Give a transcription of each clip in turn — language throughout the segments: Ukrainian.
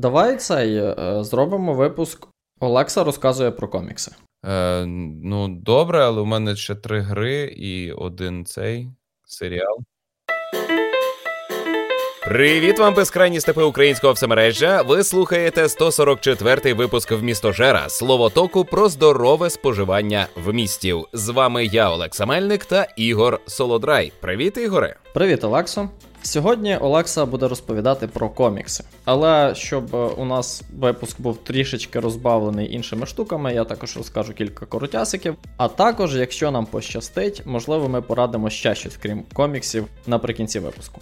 давай цей е, зробимо випуск. Олекса розказує про комікси. Е, Ну, добре, але у мене ще три гри і один цей серіал. Привіт вам, безкрайні степи українського всемережжя. Ви слухаєте 144-й випуск в місто Жера словотоку про здорове споживання в містів. З вами я, Олекса Мельник та Ігор Солодрай. Привіт, Ігоре. Привіт, Олексо. Сьогодні Олекса буде розповідати про комікси. Але щоб у нас випуск був трішечки розбавлений іншими штуками, я також розкажу кілька коротясиків. А також, якщо нам пощастить, можливо, ми порадимо ще щось, крім коміксів, наприкінці випуску.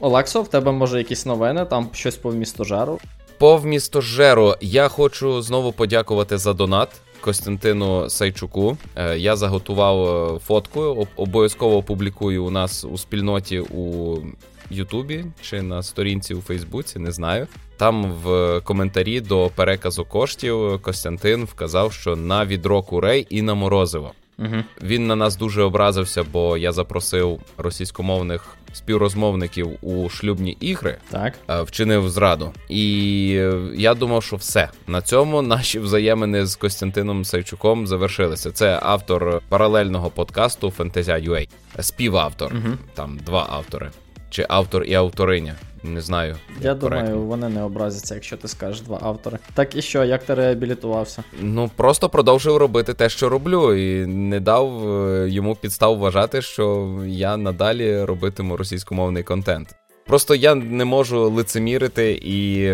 Олексо, в тебе може якісь новини, там щось по вмістожеру. По вмістожеру я хочу знову подякувати за донат. Костянтину Сайчуку. Е, я заготував е, фотку, обов'язково опублікую у нас у спільноті у Ютубі чи на сторінці у Фейсбуці, не знаю. Там в коментарі до переказу коштів Костянтин вказав, що на відро курей і на морозиво. Угу. Він на нас дуже образився, бо я запросив російськомовних співрозмовників у шлюбні ігри, так е, вчинив зраду. І я думав, що все на цьому наші взаємини з Костянтином Сайчуком завершилися. Це автор паралельного подкасту Фентезя.ua, співавтор. Угу. Там два автори, чи автор і авториня. Не знаю. Я думаю, коректно. вони не образяться, якщо ти скажеш два автори. Так і що, як ти реабілітувався? Ну просто продовжив робити те, що роблю, і не дав е, йому підстав вважати, що я надалі робитиму російськомовний контент. Просто я не можу лицемірити і.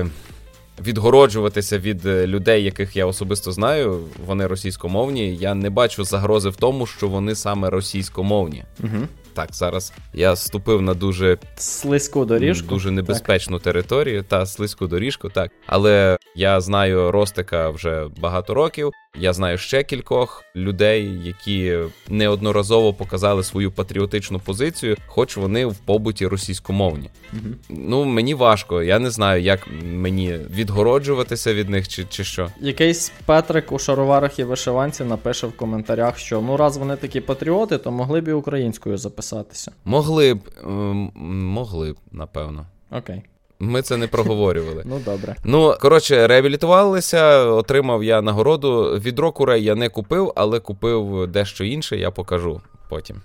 Відгороджуватися від е, людей, яких я особисто знаю, вони російськомовні. Я не бачу загрози в тому, що вони саме російськомовні. Угу так, зараз я ступив на дуже слизьку доріжку, дуже небезпечну так. територію та слизьку доріжку, так. Але я знаю Ростика вже багато років. Я знаю ще кількох людей, які неодноразово показали свою патріотичну позицію, хоч вони в побуті російськомовні. Угу. Ну мені важко, я не знаю, як мені відгороджуватися від них, чи чи що. Якийсь Петрик у шароварах і вишиванці напише в коментарях, що ну раз вони такі патріоти, то могли б і українською записатися. Могли б, могли б, напевно. Окей. Ми це не проговорювали. Ну добре. Ну коротше, реабілітувалися, отримав я нагороду. Відро курей я не купив, але купив дещо інше, я покажу потім.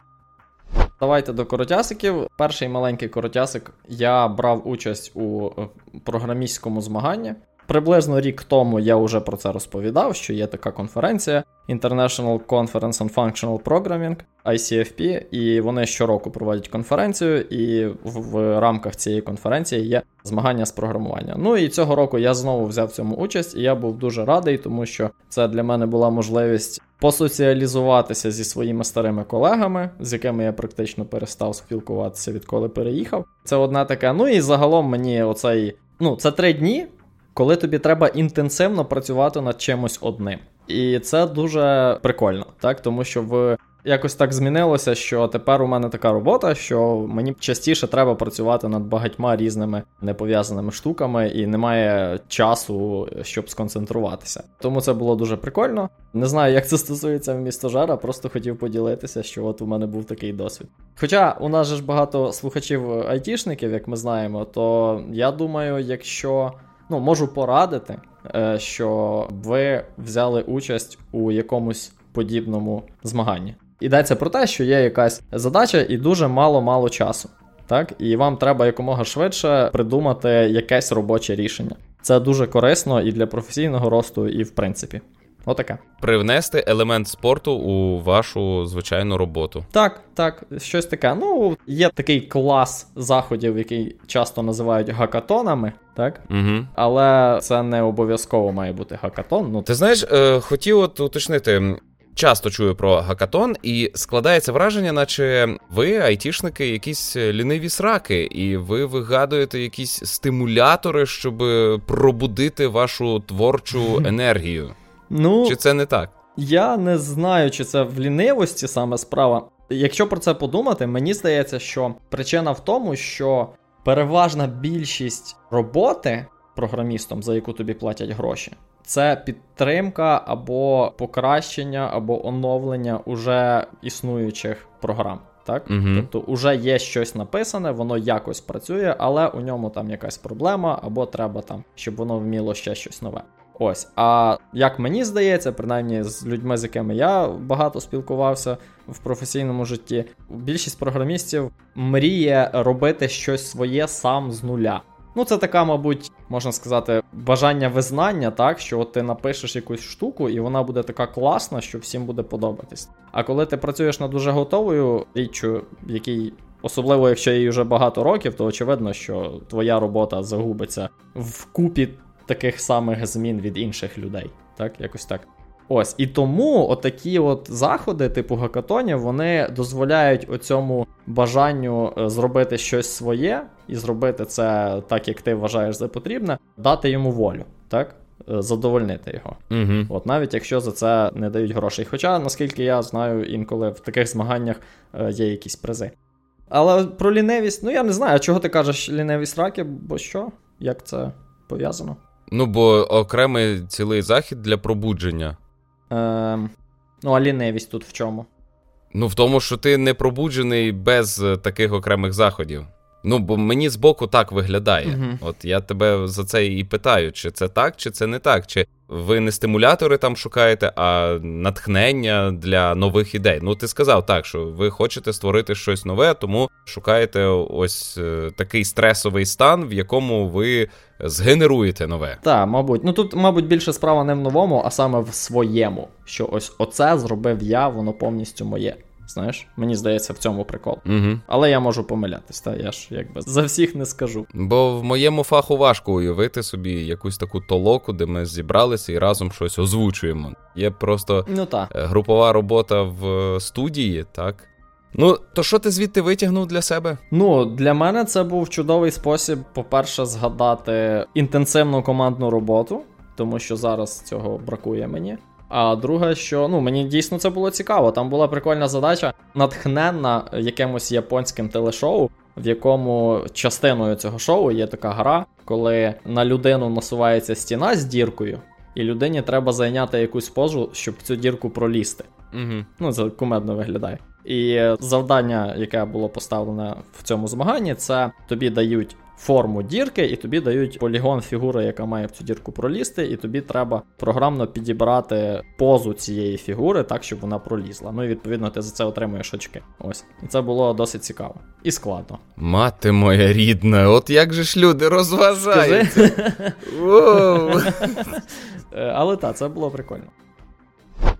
Давайте до коротясиків. Перший маленький коротясик. Я брав участь у е, програмістському змаганні. Приблизно рік тому я вже про це розповідав, що є така конференція International Conference on Functional Programming, ICFP, і вони щороку проводять конференцію, і в рамках цієї конференції є змагання з програмування. Ну і цього року я знову взяв в цьому участь, і я був дуже радий, тому що це для мене була можливість посоціалізуватися зі своїми старими колегами, з якими я практично перестав спілкуватися, відколи переїхав. Це одне таке. Ну і загалом мені оцей. Ну, це три дні коли тобі треба інтенсивно працювати над чимось одним. І це дуже прикольно, так тому що в. Якось так змінилося, що тепер у мене така робота, що мені частіше треба працювати над багатьма різними непов'язаними штуками, і немає часу, щоб сконцентруватися. Тому це було дуже прикольно. Не знаю, як це стосується містожара, просто хотів поділитися, що от у мене був такий досвід. Хоча у нас же ж багато слухачів айтішників, як ми знаємо, то я думаю, якщо ну, можу порадити, е, що ви взяли участь у якомусь подібному змаганні. Йдеться про те, що є якась задача і дуже мало-мало часу. Так, і вам треба якомога швидше придумати якесь робоче рішення. Це дуже корисно і для професійного росту, і в принципі. Отаке. Привнести елемент спорту у вашу звичайну роботу. Так, так, щось таке. Ну, є такий клас заходів, який часто називають гакатонами, так? Угу. Але це не обов'язково має бути гакатон. Ну, Ти знаєш, е, хотів от уточнити. Часто чую про гакатон, і складається враження, наче ви, айтішники, якісь ліниві сраки, і ви вигадуєте якісь стимулятори, щоб пробудити вашу творчу енергію. Ну, Чи це не так? Я не знаю, чи це в лінивості саме справа. Якщо про це подумати, мені здається, що причина в тому, що переважна більшість роботи програмістом, за яку тобі платять гроші, це підтримка або покращення, або оновлення уже існуючих програм. Так? Угу. Тобто вже є щось написане, воно якось працює, але у ньому там якась проблема, або треба там, щоб воно вміло ще щось нове. Ось, а як мені здається, принаймні з людьми, з якими я багато спілкувався в професійному житті, більшість програмістів мріє робити щось своє сам з нуля. Ну, це така, мабуть, можна сказати, бажання визнання, так, що от ти напишеш якусь штуку, і вона буде така класна, що всім буде подобатись. А коли ти працюєш над дуже готовою річчю, який. Особливо, якщо їй вже багато років, то очевидно, що твоя робота загубиться в купі таких самих змін від інших людей. Так, якось так. Ось, і тому отакі от заходи, типу гакатонів, вони дозволяють оцьому бажанню е, зробити щось своє і зробити це так, як ти вважаєш за потрібне, дати йому волю, так? Е, задовольнити його. Угу. От навіть якщо за це не дають грошей. Хоча, наскільки я знаю, інколи в таких змаганнях е, є якісь призи. Але про лінивість, ну я не знаю, чого ти кажеш лінивість раки, бо що? Як це пов'язано? Ну, бо окремий цілий захід для пробудження. Ем, ну, а лінивість тут в чому? Ну, в тому, що ти не пробуджений без е, таких окремих заходів. Ну, бо мені збоку так виглядає. Мгм. От я тебе за це і питаю, чи це так, чи це не так. Чи ви не стимулятори там шукаєте, а натхнення для нових ідей. Ну, ти сказав так, що ви хочете створити щось нове, тому шукаєте ось е, такий стресовий стан, в якому ви згенеруєте нове. Так, мабуть. Ну тут, мабуть, більше справа не в новому, а саме в своєму. Що ось оце зробив я, воно повністю моє. Знаєш, мені здається, в цьому прикол. Угу. Але я можу помилятись, та я ж якби за всіх не скажу. Бо в моєму фаху важко уявити собі якусь таку толоку, де ми зібралися і разом щось озвучуємо. Є просто Ну так. е, групова робота в е, студії, так? Ну, то що ти звідти витягнув для себе? Ну, для мене це був чудовий спосіб, по-перше, згадати інтенсивну командну роботу, тому що зараз цього бракує мені. А друге, що ну мені дійсно це було цікаво. Там була прикольна задача, натхненна якимось японським телешоу, в якому частиною цього шоу є така гра, коли на людину насувається стіна з діркою, і людині треба зайняти якусь позу, щоб цю дірку пролізти. Угу. Ну, це кумедно виглядає. І завдання, яке було поставлене в цьому змаганні, це тобі дають форму дірки, і тобі дають полігон фігури, яка має в цю дірку пролізти, і тобі треба програмно підібрати позу цієї фігури так, щоб вона пролізла. Ну і відповідно ти за це отримуєш очки. Ось. І це було досить цікаво. І складно. Мати моя рідна, от як же ж люди розважаються. Е, Але так, це було прикольно.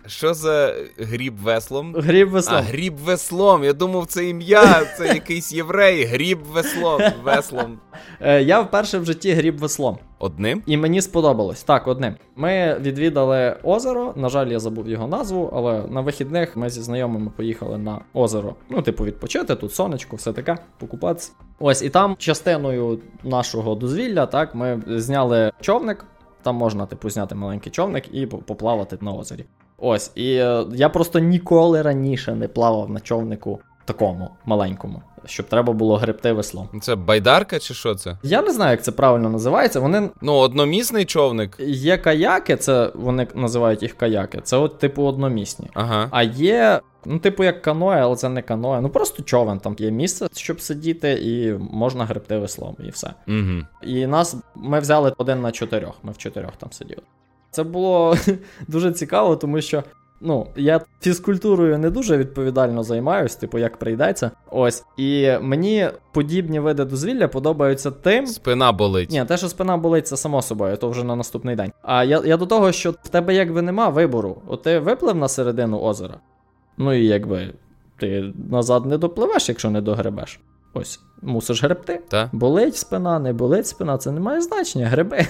Що за гріб веслом? Гріб веслом. А, гріб веслом. Я думав, це ім'я, це якийсь єврей. Гріб веслом. Веслом. Е, Я вперше в житті гріб веслом. Одним? І мені сподобалось. Так, одним. Ми відвідали озеро. На жаль, я забув його назву, але на вихідних ми зі знайомими поїхали на озеро. Ну, типу, відпочити, тут сонечко, все таке, покупатися. Ось, і там частиною нашого дозвілля, так, ми зняли човник. Там можна, типу, зняти маленький човник і поплавати на озері. Ось, і е, я просто ніколи раніше не плавав на човнику такому маленькому, щоб треба було гребти веслом. Це байдарка чи що це? Я не знаю, як це правильно називається. Вони Ну, одномісний човник. Є каяки, це вони називають їх каяки. Це от типу одномісні. Ага. А є, ну, типу, як каноe, але це не каноe. Ну просто човен. Там є місце, щоб сидіти, і можна гребти веслом, і все. Угу. І нас ми взяли один на чотирьох. Ми в чотирьох там сиділи. Це було дуже цікаво, тому що. Ну, я фізкультурою не дуже відповідально займаюсь, типу, як прийдеться. Ось. І мені подібні види дозвілля подобаються тим, Спина болить. ні, те, що спина болить, це само собою, то вже на наступний день. А я, я до того, що в тебе якби нема вибору. От ти виплив на середину озера. Ну і якби ти назад не допливеш, якщо не догребеш. Ось, мусиш гребти. Та? Болить спина, не болить спина, це не має значення, гриби.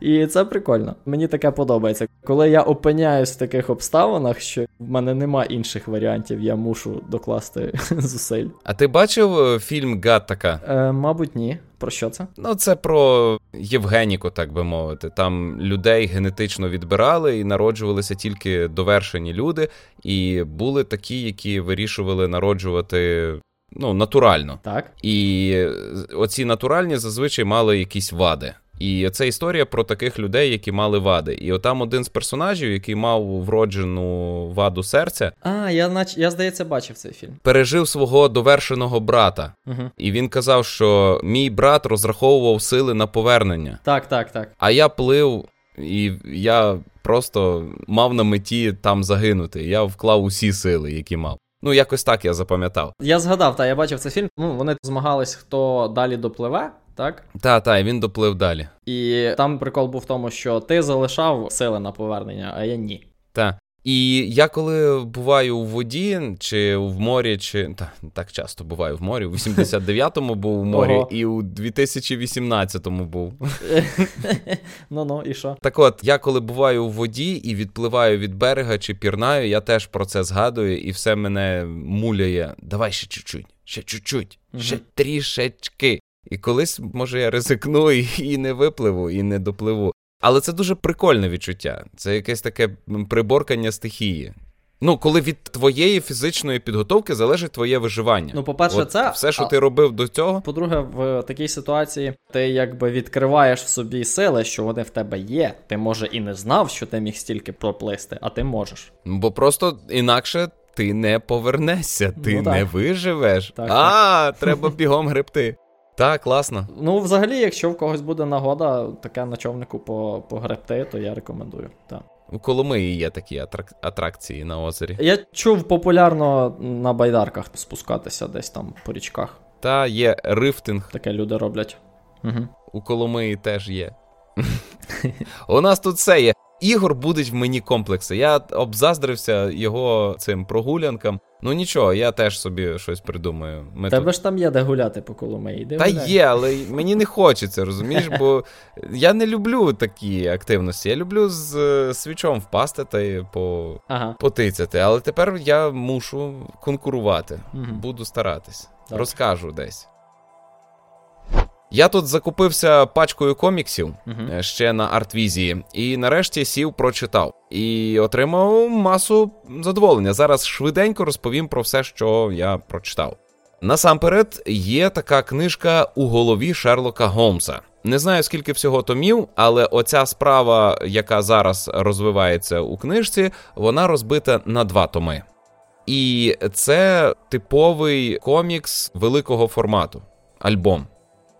І це прикольно. Мені таке подобається. Коли я опиняюсь в таких обставинах, що в мене нема інших варіантів, я мушу докласти зусиль. А ти бачив е, фільм Гаттака? Е, мабуть, ні. Про що це? Ну, це про Євгеніку, так би мовити. Там людей генетично відбирали і народжувалися тільки довершені люди, і були такі, які вирішували народжувати ну, натурально. Так. І оці натуральні зазвичай мали якісь вади. І це історія про таких людей, які мали вади. І отам один з персонажів, який мав вроджену ваду серця, А, я нач... я здається, бачив цей фільм. пережив свого довершеного брата. Угу. І він казав, що мій брат розраховував сили на повернення. Так, так, так. А я плив, і я просто мав на меті там загинути. Я вклав усі сили, які мав. Ну, якось так я запам'ятав. Я згадав, та я бачив цей фільм. Ну, вони змагались, хто далі допливе, так? Та, та, і він доплив далі. І там прикол був в тому, що ти залишав сили на повернення, а я ні. Та. І я коли буваю у воді, чи в морі, чи та, так часто буваю в морі. У 89-му був у морі, Ого. і у 2018-му був. Ну ну, і що? Так от, я коли буваю у воді і відпливаю від берега чи пірнаю, я теж про це згадую, і все мене муляє. Давай ще чуть-чуть, ще чуть-чуть, ще трішечки. І колись, може, я ризикну і, і не випливу, і не допливу. Але це дуже прикольне відчуття. Це якесь таке приборкання стихії. Ну, коли від твоєї фізичної підготовки залежить твоє виживання. Ну, по-перше, От це. все, що а- ти робив до цього. По-друге, в такій ситуації ти якби відкриваєш в собі сили, що вони в тебе є. Ти може і не знав, що ти міг стільки проплисти, а ти можеш. Бо просто інакше ти не повернешся, ти Ну, не виживеш. Так, а, треба бігом гребти. Так, класно. Ну, взагалі, якщо в когось буде нагода таке на човнику по- погребти, то я рекомендую. Так. У Коломиї є такі атрак- атракції на озері. Я чув популярно на байдарках спускатися десь там по річках. Та є рифтинг, Таке люди роблять. Угу. у Коломиї теж є. У нас тут все є. Ігор будуть в мені комплекси. Я обзаздрився його цим прогулянкам. Ну нічого, я теж собі щось придумаю. Ми Тебе тут... ж там є де гуляти по Коломиї. Де Та гуляй. є, але мені не хочеться, розумієш, бо я не люблю такі активності. Я люблю з е, свічом впасти та й по... Ага. потицяти. Але тепер я мушу конкурувати. Мгм. Буду старатись. Так. Розкажу десь. Я тут закупився пачкою коміксів е, ще на Артвізії, і нарешті сів прочитав. І отримав масу задоволення. Зараз швиденько розповім про все, що я прочитав. Насамперед, є така книжка у голові Шерлока Голмса. Не знаю, скільки всього томів, але оця справа, яка зараз розвивається у книжці, вона розбита на два томи. І це типовий комікс великого формату, альбом.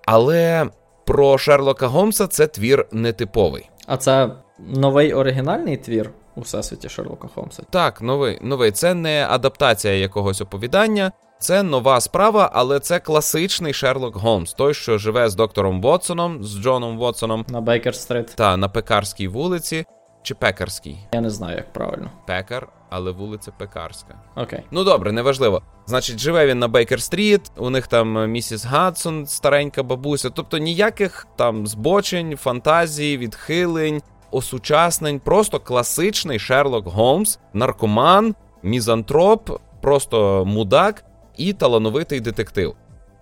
Але про Шерлока Гомса це твір нетиповий. А це новий оригінальний твір у всесвіті Шерлока Холмса. Так, новий, новий. Це не адаптація якогось оповідання, це нова справа, але це класичний Шерлок Голмс, той, що живе з доктором Вотсоном, з Джоном Вотсоном, На Бейкер Стрит. та на Пекарській вулиці, чи Пекарській. Я не знаю, як правильно. Пекар, але вулиця Пекарська. Окей. Ну добре, неважливо. Значить, живе він на Бейкер Стріт, у них там е, місіс Гадсон, старенька бабуся. Тобто ніяких там збочень, фантазій, відхилень, осучаснень. Просто класичний Шерлок Голмс, наркоман, мізантроп, просто мудак і талановитий детектив.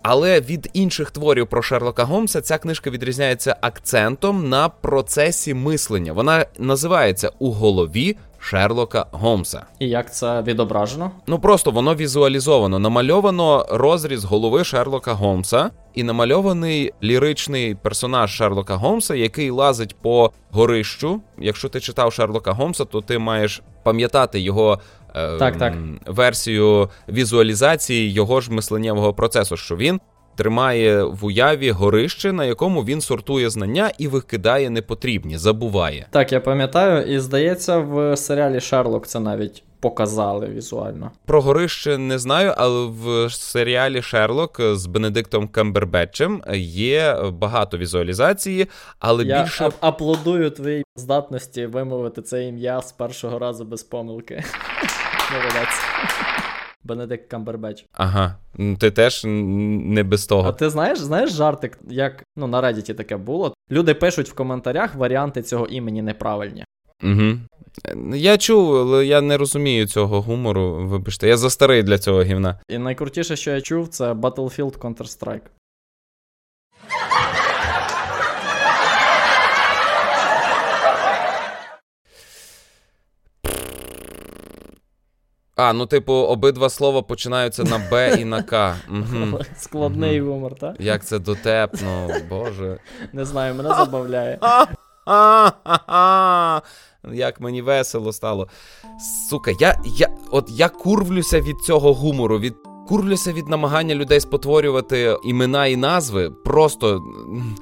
Але від інших творів про Шерлока Голмса ця книжка відрізняється акцентом на процесі мислення. Вона називається У голові Шерлока Голмса. І як це відображено? Ну просто воно візуалізовано. Намальовано розріз голови Шерлока Голмса, і намальований ліричний персонаж Шерлока Голмса, який лазить по горищу. Якщо ти читав Шерлока Голмса, то ти маєш пам'ятати його. Так, так. Версію візуалізації його ж мисленнєвого процесу, що він тримає в уяві горище, на якому він сортує знання і викидає непотрібні, забуває. Так, я пам'ятаю, і здається, в серіалі Шерлок це навіть показали візуально. Про горище не знаю, але в серіалі Шерлок з Бенедиктом Камбербетчем є багато візуалізації, але я більше ап- аплодую твоїй здатності вимовити це ім'я з першого разу без помилки. Молодець. Бенедикт Камбербеч. ага, ти теж не без того. А ти знаєш, знаєш жартик, як ну на Reddit таке було? Люди пишуть в коментарях варіанти цього імені неправильні. Угу. Я чув, але я не розумію цього гумору. Вибачте, я застарий для цього гівна. І найкрутіше, що я чув, це Battlefield Counter-Strike. А, ну, типу, обидва слова починаються на Б і на К. Складний гумор, так? Як це дотепно, боже. Не знаю, мене забавляє. А-а-а! Як мені весело стало. Сука, я, я, от я курвлюся від цього гумору, від. Курвлюся від намагання людей спотворювати імена і назви. Просто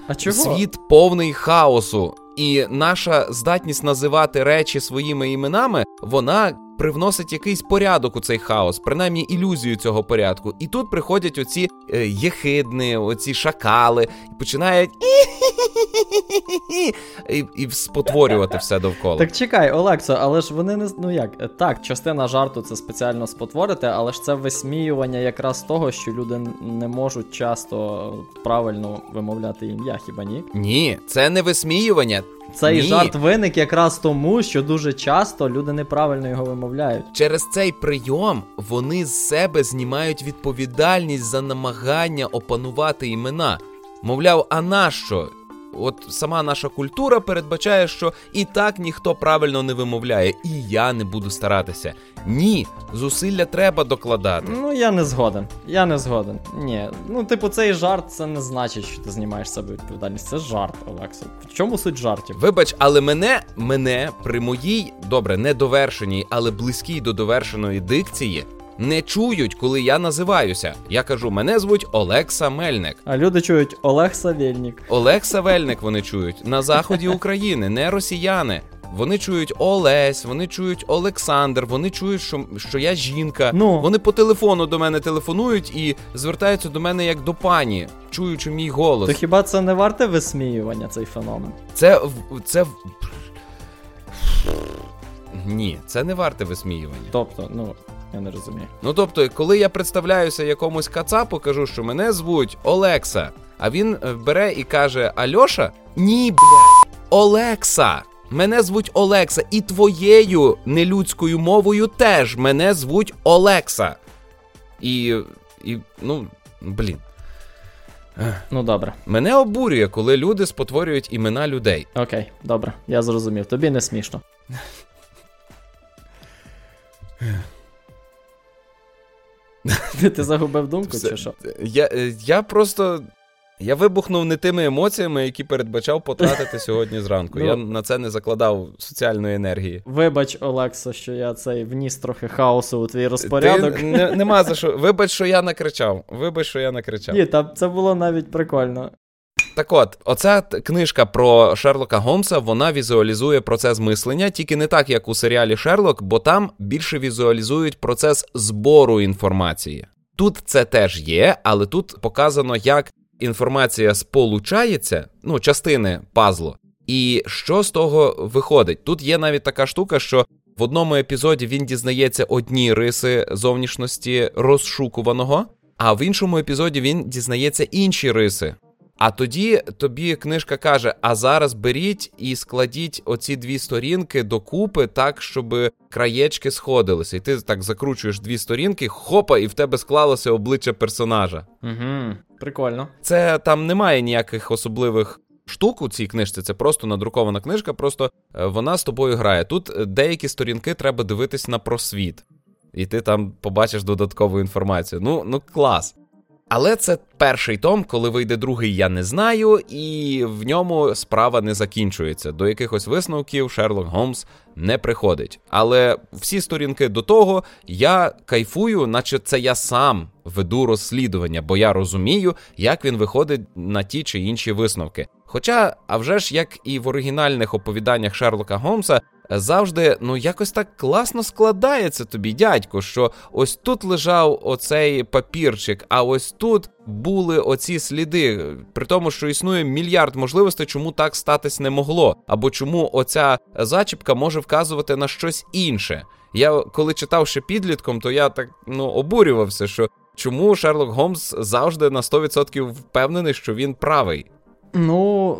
А чого? світ повний хаосу. І наша здатність називати речі своїми іменами, вона привносить якийсь порядок у цей хаос, принаймні ілюзію цього порядку. І тут приходять оці е, єхидни, оці шакали, і починають і, і спотворювати все довкола. Так чекай, Олексо, але ж вони не ну як, е, так, частина жарту це спеціально спотворити, але ж це висміювання якраз того, що люди не можуть часто правильно вимовляти ім'я, хіба ні? Ні, це не висміювання. Цей Ні. жарт виник якраз тому, що дуже часто люди неправильно його вимовляють. Через цей прийом вони з себе знімають відповідальність за намагання опанувати імена. Мовляв, а нащо? От сама наша культура передбачає, що і так ніхто правильно не вимовляє, і я не буду старатися. Ні, зусилля треба докладати. Ну, я не згоден. Я не згоден. Ні. Ну, типу, цей жарт це не значить, що ти знімаєш себе відповідальність. Це жарт, Олексо. В чому суть жартів? Вибач, але мене, мене при моїй, добре, недовершеній, але близькій до довершеної дикції не чують, коли я називаюся. Я кажу, мене звуть Олекса Мельник. А люди чують Олег Савельник. Олег Савельник вони чують на заході України, не росіяни. Вони чують Олесь, вони чують Олександр, вони чують, що, що я жінка. Ну. Вони по телефону до мене телефонують і звертаються до мене як до пані, чуючи мій голос. То хіба це не варте висміювання, цей феномен? Це це. Ні, це не варте висміювання. Тобто, ну, я не розумію. Ну тобто, коли я представляюся якомусь кацапу, кажу, що мене звуть Олекса, а він е, бере і каже: Альоша? Ні, блядь, Олекса. Мене звуть Олекса, і твоєю нелюдською мовою теж мене звуть Олекса. І. і ну, блін. Ну добре. Мене обурює, коли люди спотворюють імена людей. Окей, добре, я зрозумів. Тобі не смішно. Ти, загубив думку, Все. чи що? Я, е, я просто. Я вибухнув не тими емоціями, які передбачав потратити сьогодні зранку. Ну. Я на це не закладав соціальної енергії. Вибач, Олексо, що я цей вніс трохи хаосу у твій розпорядок. Ти, не, нема за що. Вибач, що я накричав. Вибач, що я накричав. Ні, та це було навіть прикольно. Так от, оця книжка про Шерлока Голмса, вона візуалізує процес мислення, тільки не так, як у серіалі Шерлок, бо там більше візуалізують процес збору інформації. Тут це теж є, але тут показано, як інформація сполучається, ну, частини пазлу, і що з того виходить. Тут є навіть така штука, що в одному епізоді він дізнається одні риси зовнішності розшукуваного, а в іншому епізоді він дізнається інші риси. А тоді тобі книжка каже: а зараз беріть і складіть оці дві сторінки докупи так, щоб краєчки сходилися. І ти так закручуєш дві сторінки, хопа, і в тебе склалося обличчя персонажа. Угу, прикольно. Це там немає ніяких особливих штук у цій книжці, це просто надрукована книжка, просто е, вона з тобою грає. Тут деякі сторінки треба дивитись на просвіт, і ти там побачиш додаткову інформацію. Ну, ну клас. Але це перший том, коли вийде другий, я не знаю, і в ньому справа не закінчується. До якихось висновків Шерлок Голмс не приходить. Але всі сторінки до того я кайфую, наче це я сам веду розслідування, бо я розумію, як він виходить на ті чи інші висновки. Хоча, а вже ж, як і в оригінальних оповіданнях Шерлока Голмса, завжди ну якось так класно складається тобі, дядько, що ось тут лежав оцей папірчик, а ось тут були оці сліди. При тому, що існує мільярд можливостей, чому так статись не могло, або чому оця зачіпка може вказувати на щось інше. Я коли читав ще підлітком, то я так ну обурювався, що чому Шерлок Голмс завжди на 100% впевнений, що він правий. Ну,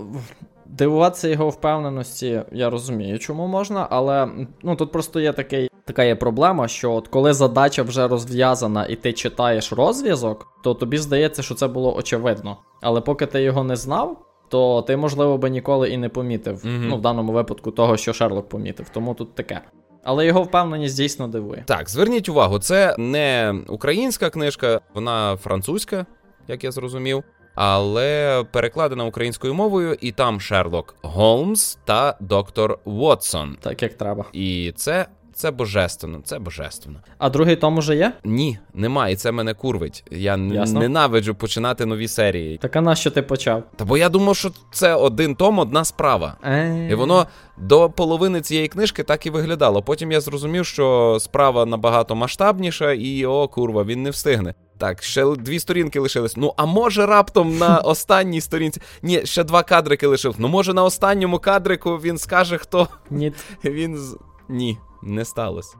дивуватися його впевненості, я розумію, чому можна, але ну тут просто є такий, така є проблема, що от коли задача вже розв'язана і ти читаєш розв'язок, то тобі здається, що це було очевидно. Але поки ти його не знав, то ти, можливо, би ніколи і не помітив. Мгм. Ну, в даному випадку того, що Шерлок помітив. Тому тут таке. Але його впевненість дійсно дивує. Так, зверніть увагу, це не українська книжка, вона французька, як я зрозумів, але перекладена українською мовою, і там Шерлок Голмс та доктор Вотсон. Так як треба. І це це божественно, це божественно. А другий том уже є? Ні, немає, і це мене курвить. Я Ясно. ненавиджу починати нові серії. Так а на що ти почав? Та бо я думав, що це один том, одна справа. Е. І воно до половини цієї книжки так і виглядало. Потім я зрозумів, що справа набагато масштабніша, і о, курва, він не встигне. Так, ще дві сторінки лишились. Ну, а може раптом на останній сторінці. Ні, ще два кадрики лишив. Ну, може, на останньому кадрику він скаже, хто Ні. він з. Ні, не сталося.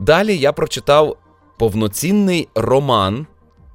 Далі я прочитав повноцінний роман,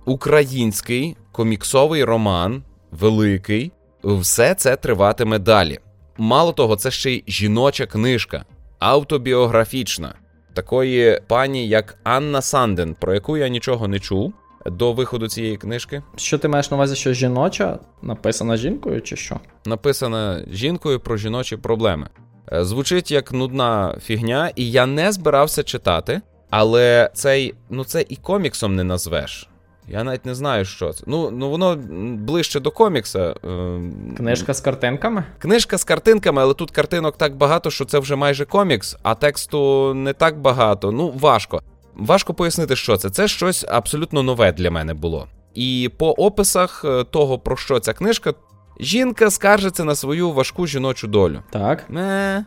український коміксовий роман, великий. Все це триватиме далі. Мало того, це ще й жіноча книжка, автобіографічна, такої пані, як Анна Санден, про яку я нічого не чув до виходу цієї книжки. Що ти маєш на увазі, що жіноча написана жінкою, чи що? Написана жінкою про жіночі проблеми. Е, Звучить як нудна фігня, і я не збирався читати, але цей, ну це і коміксом не назвеш. Я навіть не знаю, що це. Ну, ну воно ближче до комікса. Е, Книжка з картинками? Книжка з картинками, але тут картинок так багато, що це вже майже комікс, а тексту не так багато. Ну, важко. Важко пояснити, що це. Це щось абсолютно нове для мене було. І по описах е, того, про що ця книжка, жінка скаржиться на свою важку жіночу долю. Так. Ме.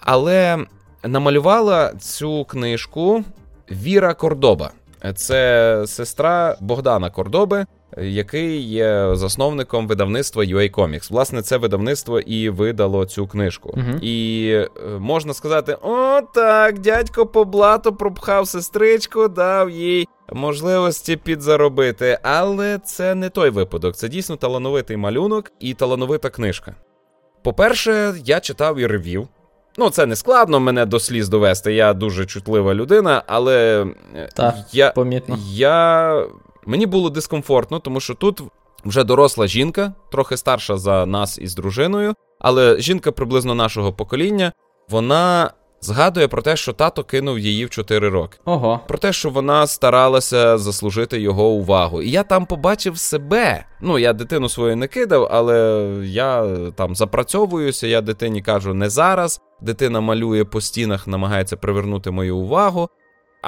Але намалювала цю книжку Віра Кордоба. Це сестра Богдана Кордоби, який є засновником видавництва UA Comics. Власне, це видавництво і видало цю книжку. Мгм. І е, можна сказати: о, так, дядько по блату пропхав сестричку, дав їй можливості підзаробити. Але це не той випадок. Це дійсно талановитий малюнок і талановита книжка. По-перше, я читав і ревів. Ну, це не складно мене до сліз довести. Я дуже чутлива людина, але е, Так, я, помітно. я... мені було дискомфортно, тому що тут вже доросла жінка, трохи старша за нас із дружиною, але жінка приблизно нашого покоління, вона згадує про те, що тато кинув її в 4 роки. Ого. Про те, що вона старалася заслужити його увагу. І я там побачив себе. Ну, я дитину свою не кидав, але я там запрацьовуюся, я дитині кажу не зараз. Дитина малює по стінах, намагається привернути мою увагу.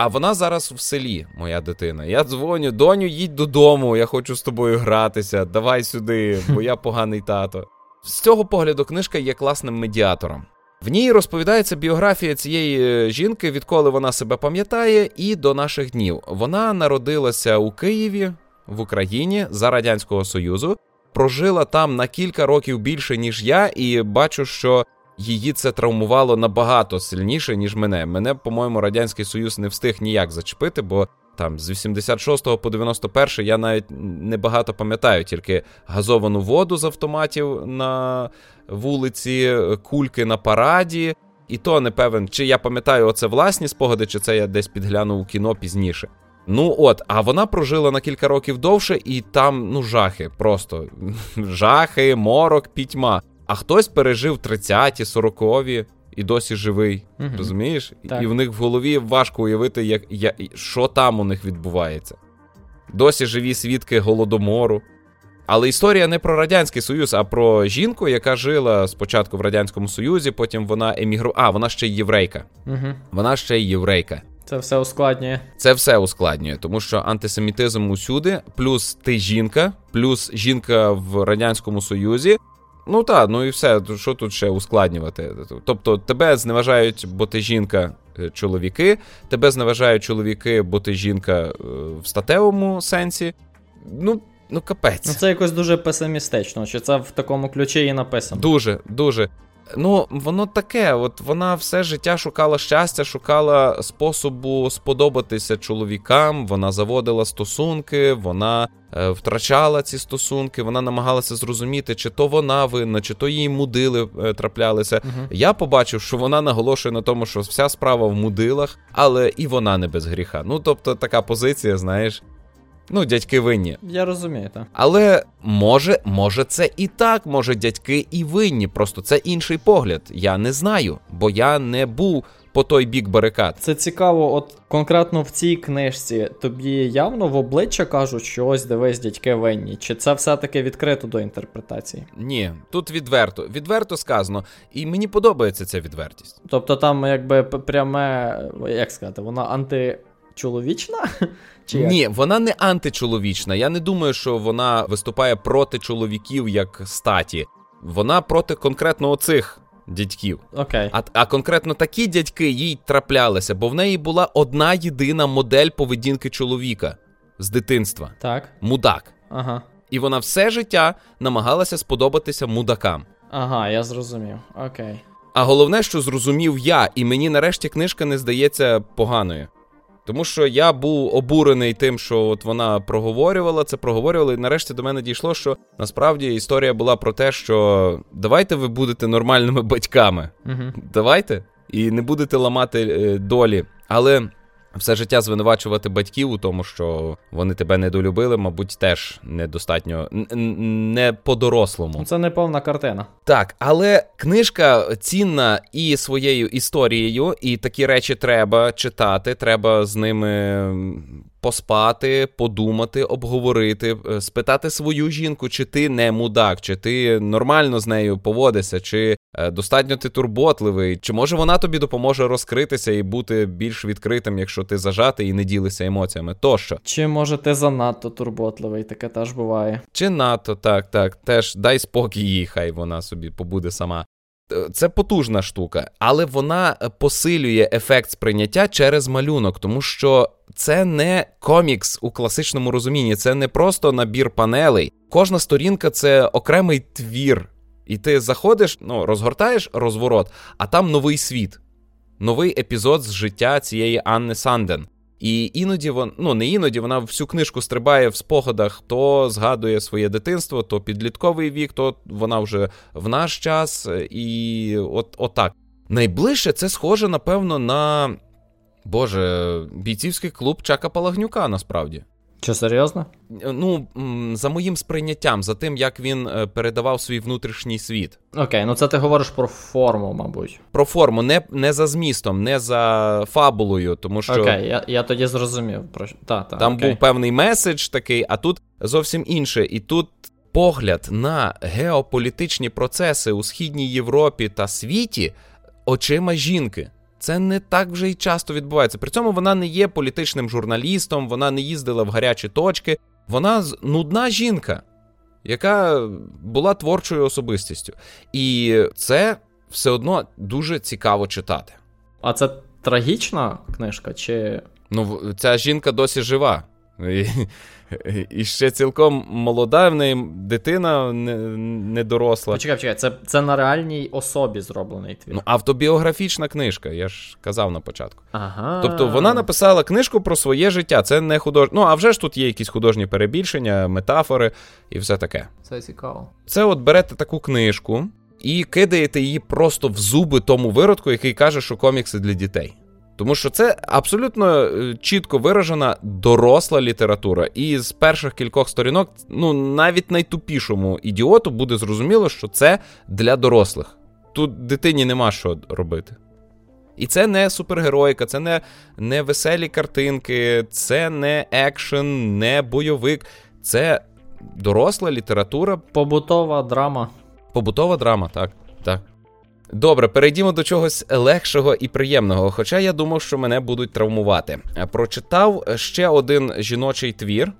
А вона зараз в селі, моя дитина. Я дзвоню, доню, їдь додому, я хочу з тобою гратися, давай сюди, бо я поганий тато. З цього погляду книжка є класним медіатором. В ній розповідається біографія цієї е, жінки, відколи вона себе пам'ятає, і до наших днів. Вона народилася у Києві, в Україні за Радянського Союзу, прожила там на кілька років більше, ніж я, і бачу, що її це травмувало набагато сильніше, ніж мене. Мене, по-моєму, Радянський Союз не встиг ніяк зачепити, бо там з 86 по 91 я навіть небагато пам'ятаю, тільки газовану воду з автоматів на вулиці, кульки на параді. І то не певен, чи я пам'ятаю оце власні спогади, чи це я десь підглянув у кіно пізніше. Ну от, а вона прожила на кілька років довше, і там, ну, жахи, просто жахи, морок, пітьма. А хтось пережив 30-ті, 40-ві і досі живий. Мгм. Розумієш? Так. І в них в голові важко уявити, як, як, що там у них відбувається. Досі живі свідки голодомору. Але історія не про Радянський Союз, а про жінку, яка жила спочатку в Радянському Союзі, потім вона емігрувала. А, вона ще й єврейка. Угу. Вона ще й єврейка. Це все ускладнює. Це все ускладнює, тому що антисемітизм усюди, плюс ти жінка, плюс жінка в Радянському Союзі. Ну так, ну і все, що тут ще ускладнювати? Тобто, тебе зневажають, бо ти жінка, е, чоловіки, тебе зневажають чоловіки, бо ти жінка е, в статевому сенсі. Ну, ну капець. Ну це якось дуже песимістично, чи це в такому ключі і написано. Дуже, дуже. Ну, воно таке, от вона все життя шукала щастя, шукала способу сподобатися чоловікам, вона заводила стосунки, вона е, втрачала ці стосунки, вона намагалася зрозуміти, чи то вона винна, чи то їй мудили е, траплялися. Угу. Я побачив, що вона наголошує на тому, що вся справа в мудилах, але і вона не без гріха. Ну, тобто, така позиція, знаєш. Ну, дядьки винні. Я розумію, так. Але може, може, це і так, може, дядьки і винні. Просто це інший погляд. Я не знаю, бо я не був по той бік барикад. Це цікаво, от конкретно в цій книжці тобі явно в обличчя кажуть, що ось дивись, дядьки винні. Чи це все-таки відкрито до інтерпретації? Ні, тут відверто, відверто сказано, і мені подобається ця відвертість. Тобто там якби пряме, як сказати, вона античоловічна? Чи як? Ні, вона не античоловічна. Я не думаю, що вона виступає проти чоловіків як статі. Вона проти конкретно оцих дядьків. Окей. А, а конкретно такі дядьки їй траплялися, бо в неї була одна єдина модель поведінки чоловіка з дитинства Так. мудак. Ага. І вона все життя намагалася сподобатися мудакам. Ага, я зрозумів. Окей. А головне, що зрозумів я, і мені нарешті книжка не здається поганою. Тому що я був обурений тим, що от вона проговорювала це, проговорювала, і нарешті до мене дійшло, що насправді історія була про те, що давайте ви будете нормальними батьками. Угу. Давайте. І не будете ламати е, долі. Але все життя звинувачувати батьків у тому, що вони тебе недолюбили, мабуть, теж недостатньо не по-дорослому. Це не повна картина. Так, але книжка цінна і своєю історією, і такі речі треба читати, треба з ними поспати, подумати, обговорити, е, спитати свою жінку, чи ти не мудак, чи ти нормально з нею поводишся, чи е, достатньо ти турботливий, чи може вона тобі допоможе розкритися і бути більш відкритим, якщо ти зажатий і не ділишся емоціями. Тощо. Чи може ти занадто турботливий, таке теж буває. Чи НАТО, так, так. Теж дай спокій їй, хай вона собі побуде сама. Це потужна штука, але вона посилює ефект сприйняття через малюнок, тому що це не комікс у класичному розумінні, це не просто набір панелей. Кожна сторінка це окремий твір. І ти заходиш, ну, розгортаєш розворот, а там новий світ, новий епізод з життя цієї Анни Санден. І іноді вон, ну не іноді, вона всю книжку стрибає в спогадах, то згадує своє дитинство, то підлітковий вік, то вона вже в наш час, і от отак. Найближче це схоже, напевно, на Боже, бійцівський клуб Чака Палагнюка, насправді. Чи серйозно? Ну, за моїм сприйняттям, за тим, як він е, передавав свій внутрішній світ. Окей, ну це ти говориш про форму, мабуть. Про форму, не, не за змістом, не за фабулою, тому що. Окей, я, я тоді зрозумів. Про... Та, та, Там окей. був певний меседж такий, а тут зовсім інше. І тут погляд на геополітичні процеси у східній Європі та світі очима жінки. Це не так вже й часто відбувається. При цьому вона не є політичним журналістом, вона не їздила в гарячі точки. Вона нудна жінка, яка була творчою особистістю. І це все одно дуже цікаво читати. А це трагічна книжка, чи. Ну, ця жінка досі жива. І, ще цілком молода, в неї дитина не- недоросла. Почекай, почекай, це, це на реальній особі зроблений твір. Ну, автобіографічна книжка, я ж казав на початку. Ага. Тобто вона написала книжку про своє життя. Це не худож... Ну, а вже ж тут є якісь художні перебільшення, метафори і все таке. Це цікаво. Це от берете таку книжку і кидаєте її просто в зуби тому виродку, який каже, що комікси для дітей. Тому що це абсолютно е, чітко виражена доросла література. І з перших кількох сторінок, ну навіть найтупішому ідіоту буде зрозуміло, що це для дорослих. Тут дитині нема що робити. І це не супергероїка, це не, не веселі картинки, це не екшен, не бойовик. Це доросла література Побутова драма. Побутова драма, так. так. Добре, перейдімо до чогось легшого і приємного. Хоча я думав, що мене будуть травмувати. Е, Прочитав ще один жіночий твір,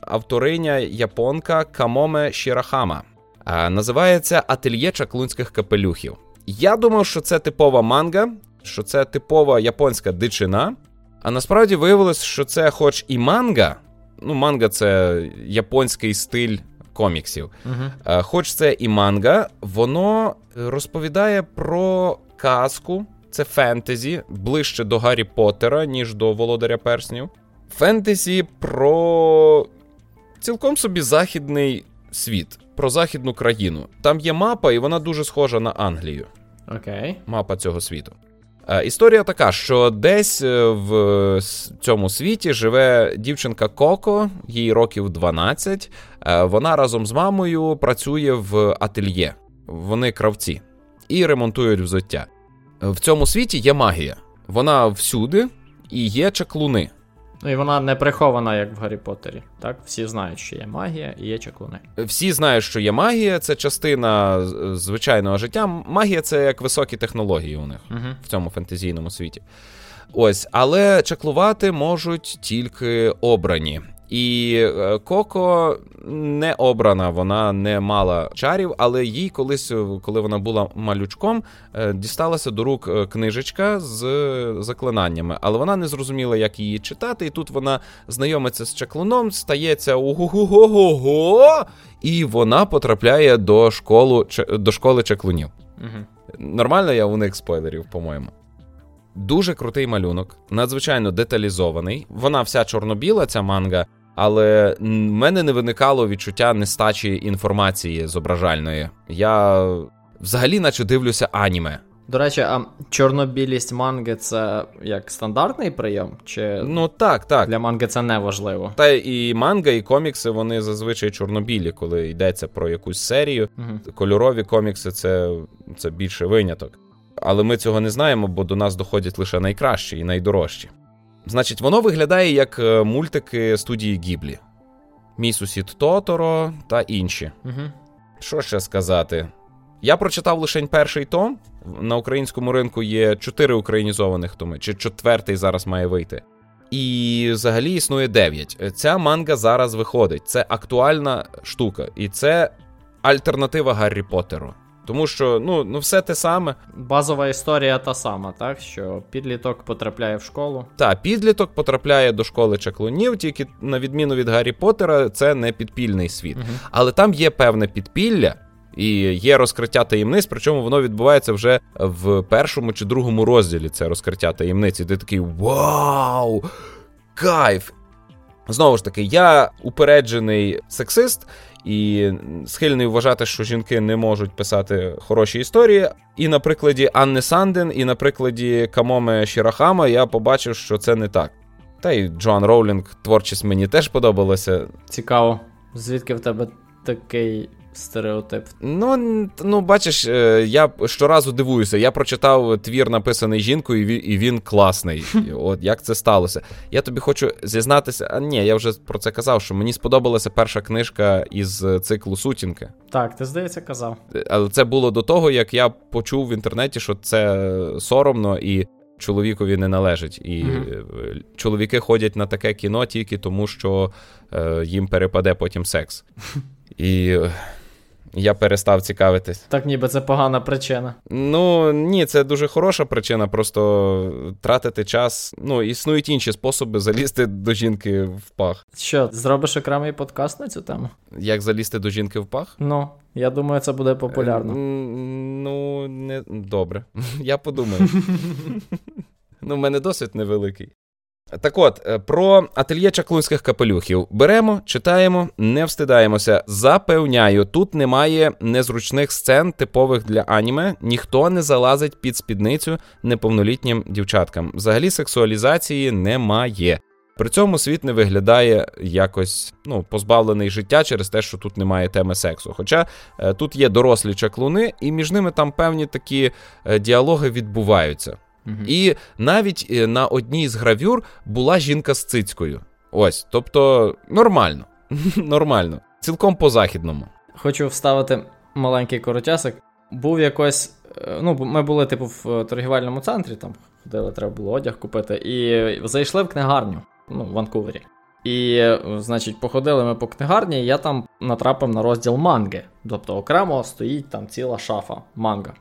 авториня японка Камоме Шірахама. Е, Називається Ательє чаклунських капелюхів. Я думав, що це типова манга, що це типова японська дичина. А насправді виявилось, що це, хоч і манга, ну, манга це японський стиль коміксів. Угу. Хоч це і манга, воно розповідає про казку, це фентезі, ближче до Гаррі Поттера, ніж до Володаря Перснів. Фентезі про цілком собі західний світ, про західну країну. Там є мапа, і вона дуже схожа на Англію Окей. мапа цього світу. Е, історія така, що десь е, в цьому світі живе дівчинка Коко, їй років 12. Е, вона разом з мамою працює в ательє. Вони кравці і ремонтують взуття. В цьому світі є магія. Вона всюди і є чаклуни. Ну і вона не прихована, як в Гаррі Поттері. Так, всі знають, що є магія і є чаклуни. Всі знають, що є магія, це частина звичайного життя. Магія це як високі технології у них угу. в цьому фентезійному світі. Ось, але чаклувати можуть тільки обрані. І е, Коко не обрана, вона не мала чарів, але їй колись, е, коли вона була малючком, е, дісталася до рук книжечка з заклинаннями, але вона не зрозуміла, як її читати. І тут вона знайомиться з чаклуном, стається ого-го-го-го, і вона потрапляє до школу, до школи чаклунів. Угу. Нормально я уник спойлерів, по-моєму. Дуже крутий малюнок, надзвичайно деталізований. Вона вся чорно-біла, ця манга, але в мене не виникало відчуття нестачі інформації зображальної. Я взагалі, наче дивлюся аніме. До речі, а чорно-білість манги це як стандартний прийом? Чи ну так, так. Для манги це не важливо. Та і манга, і комікси вони зазвичай чорно-білі, коли йдеться про якусь серію. Угу. Кольорові комікси це, це більше виняток. Але ми цього не знаємо, бо до нас доходять лише найкращі і найдорожчі. Значить, воно виглядає як е, мультики студії Гіблі: Мій сусід Тоторо та інші. Угу. Що ще сказати? Я прочитав лише перший том. На українському ринку є чотири українізованих томи, чи четвертий зараз має вийти. І взагалі існує дев'ять. Ця манга зараз виходить. Це актуальна штука, і це альтернатива Гаррі Поттеру. Тому що ну, ну все те саме. Базова історія та сама, так? Що підліток потрапляє в школу. Так, підліток потрапляє до школи чаклунів, тільки на відміну від Гаррі Поттера, це не підпільний світ. Угу. Але там є певне підпілля. І є розкриття таємниць, причому воно відбувається вже в першому чи другому розділі це розкриття таємниці. Ти такий вау! Кайф! Знову ж таки, я упереджений сексист, і схильний вважати, що жінки не можуть писати хороші історії. І на прикладі Анни Санден, і на прикладі Камоме Шірахама я побачив, що це не так. Та й Джоан Роулінг творчість мені теж подобалася. Цікаво, звідки в тебе такий стереотип. Ну, ну бачиш, е, я щоразу дивуюся. Я прочитав твір, написаний жінкою, і він класний. От як це сталося. Я тобі хочу зізнатися. А ні, я вже про це казав, що мені сподобалася перша книжка із циклу Сутінки. Так, ти здається, казав. Е, але це було до того, як я почув в інтернеті, що це соромно і. Чоловікові не належить, і mm чоловіки ходять на таке кіно тільки тому, що е, їм перепаде потім секс. І я перестав цікавитись. Так, ніби це погана причина. Ну ні, це дуже хороша причина. Просто тратити час. Ну, існують інші способи залізти до жінки в пах. Що, зробиш окремий подкаст на цю тему? Як залізти до жінки в пах? Ну, я думаю, це буде популярно. Ну, не добре. Я подумаю. Ну, в мене досвід невеликий. Так от, е, про ательє чаклунських капелюхів беремо, читаємо, не встидаємося. Запевняю, тут немає незручних сцен, типових для аніме, ніхто не залазить під спідницю неповнолітнім дівчаткам. Взагалі сексуалізації немає. При цьому світ не виглядає якось ну, позбавлений життя через те, що тут немає теми сексу. Хоча е, тут є дорослі чаклуни, і між ними там певні такі е, діалоги відбуваються. І навіть е, на одній з гравюр була жінка з цицькою. Ось, тобто нормально. Нормально. Цілком по-західному. Хочу вставити маленький коротясик. Був якось. Е, ну, ми були, типу, в торгівельному центрі, там ходили, треба було одяг купити, і зайшли в книгарню ну, в Ванкувері. І, е, значить, походили ми по книгарні, і я там натрапив на розділ манги. Тобто окремо стоїть там ціла шафа манга.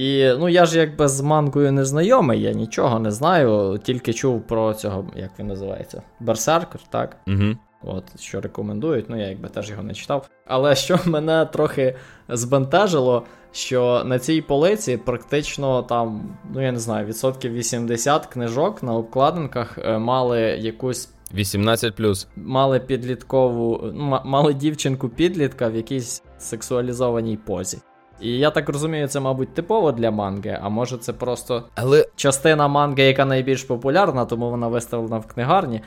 І ну я ж якби з мангою не знайомий, я нічого не знаю, тільки чув про цього, як він називається, Берсеркер, так? Угу. От, що рекомендують, ну я якби теж його не читав. Але що мене трохи збентежило, що на цій полиці практично там, ну я не знаю, відсотків 80 книжок на обкладинках е, мали якусь. 18 Мали підліткову, мали дівчинку підлітка в якійсь сексуалізованій позі. І я так розумію, це, мабуть, типово для манги, а може це просто Але частина манги, яка найбільш популярна, тому вона виставлена в книгарні.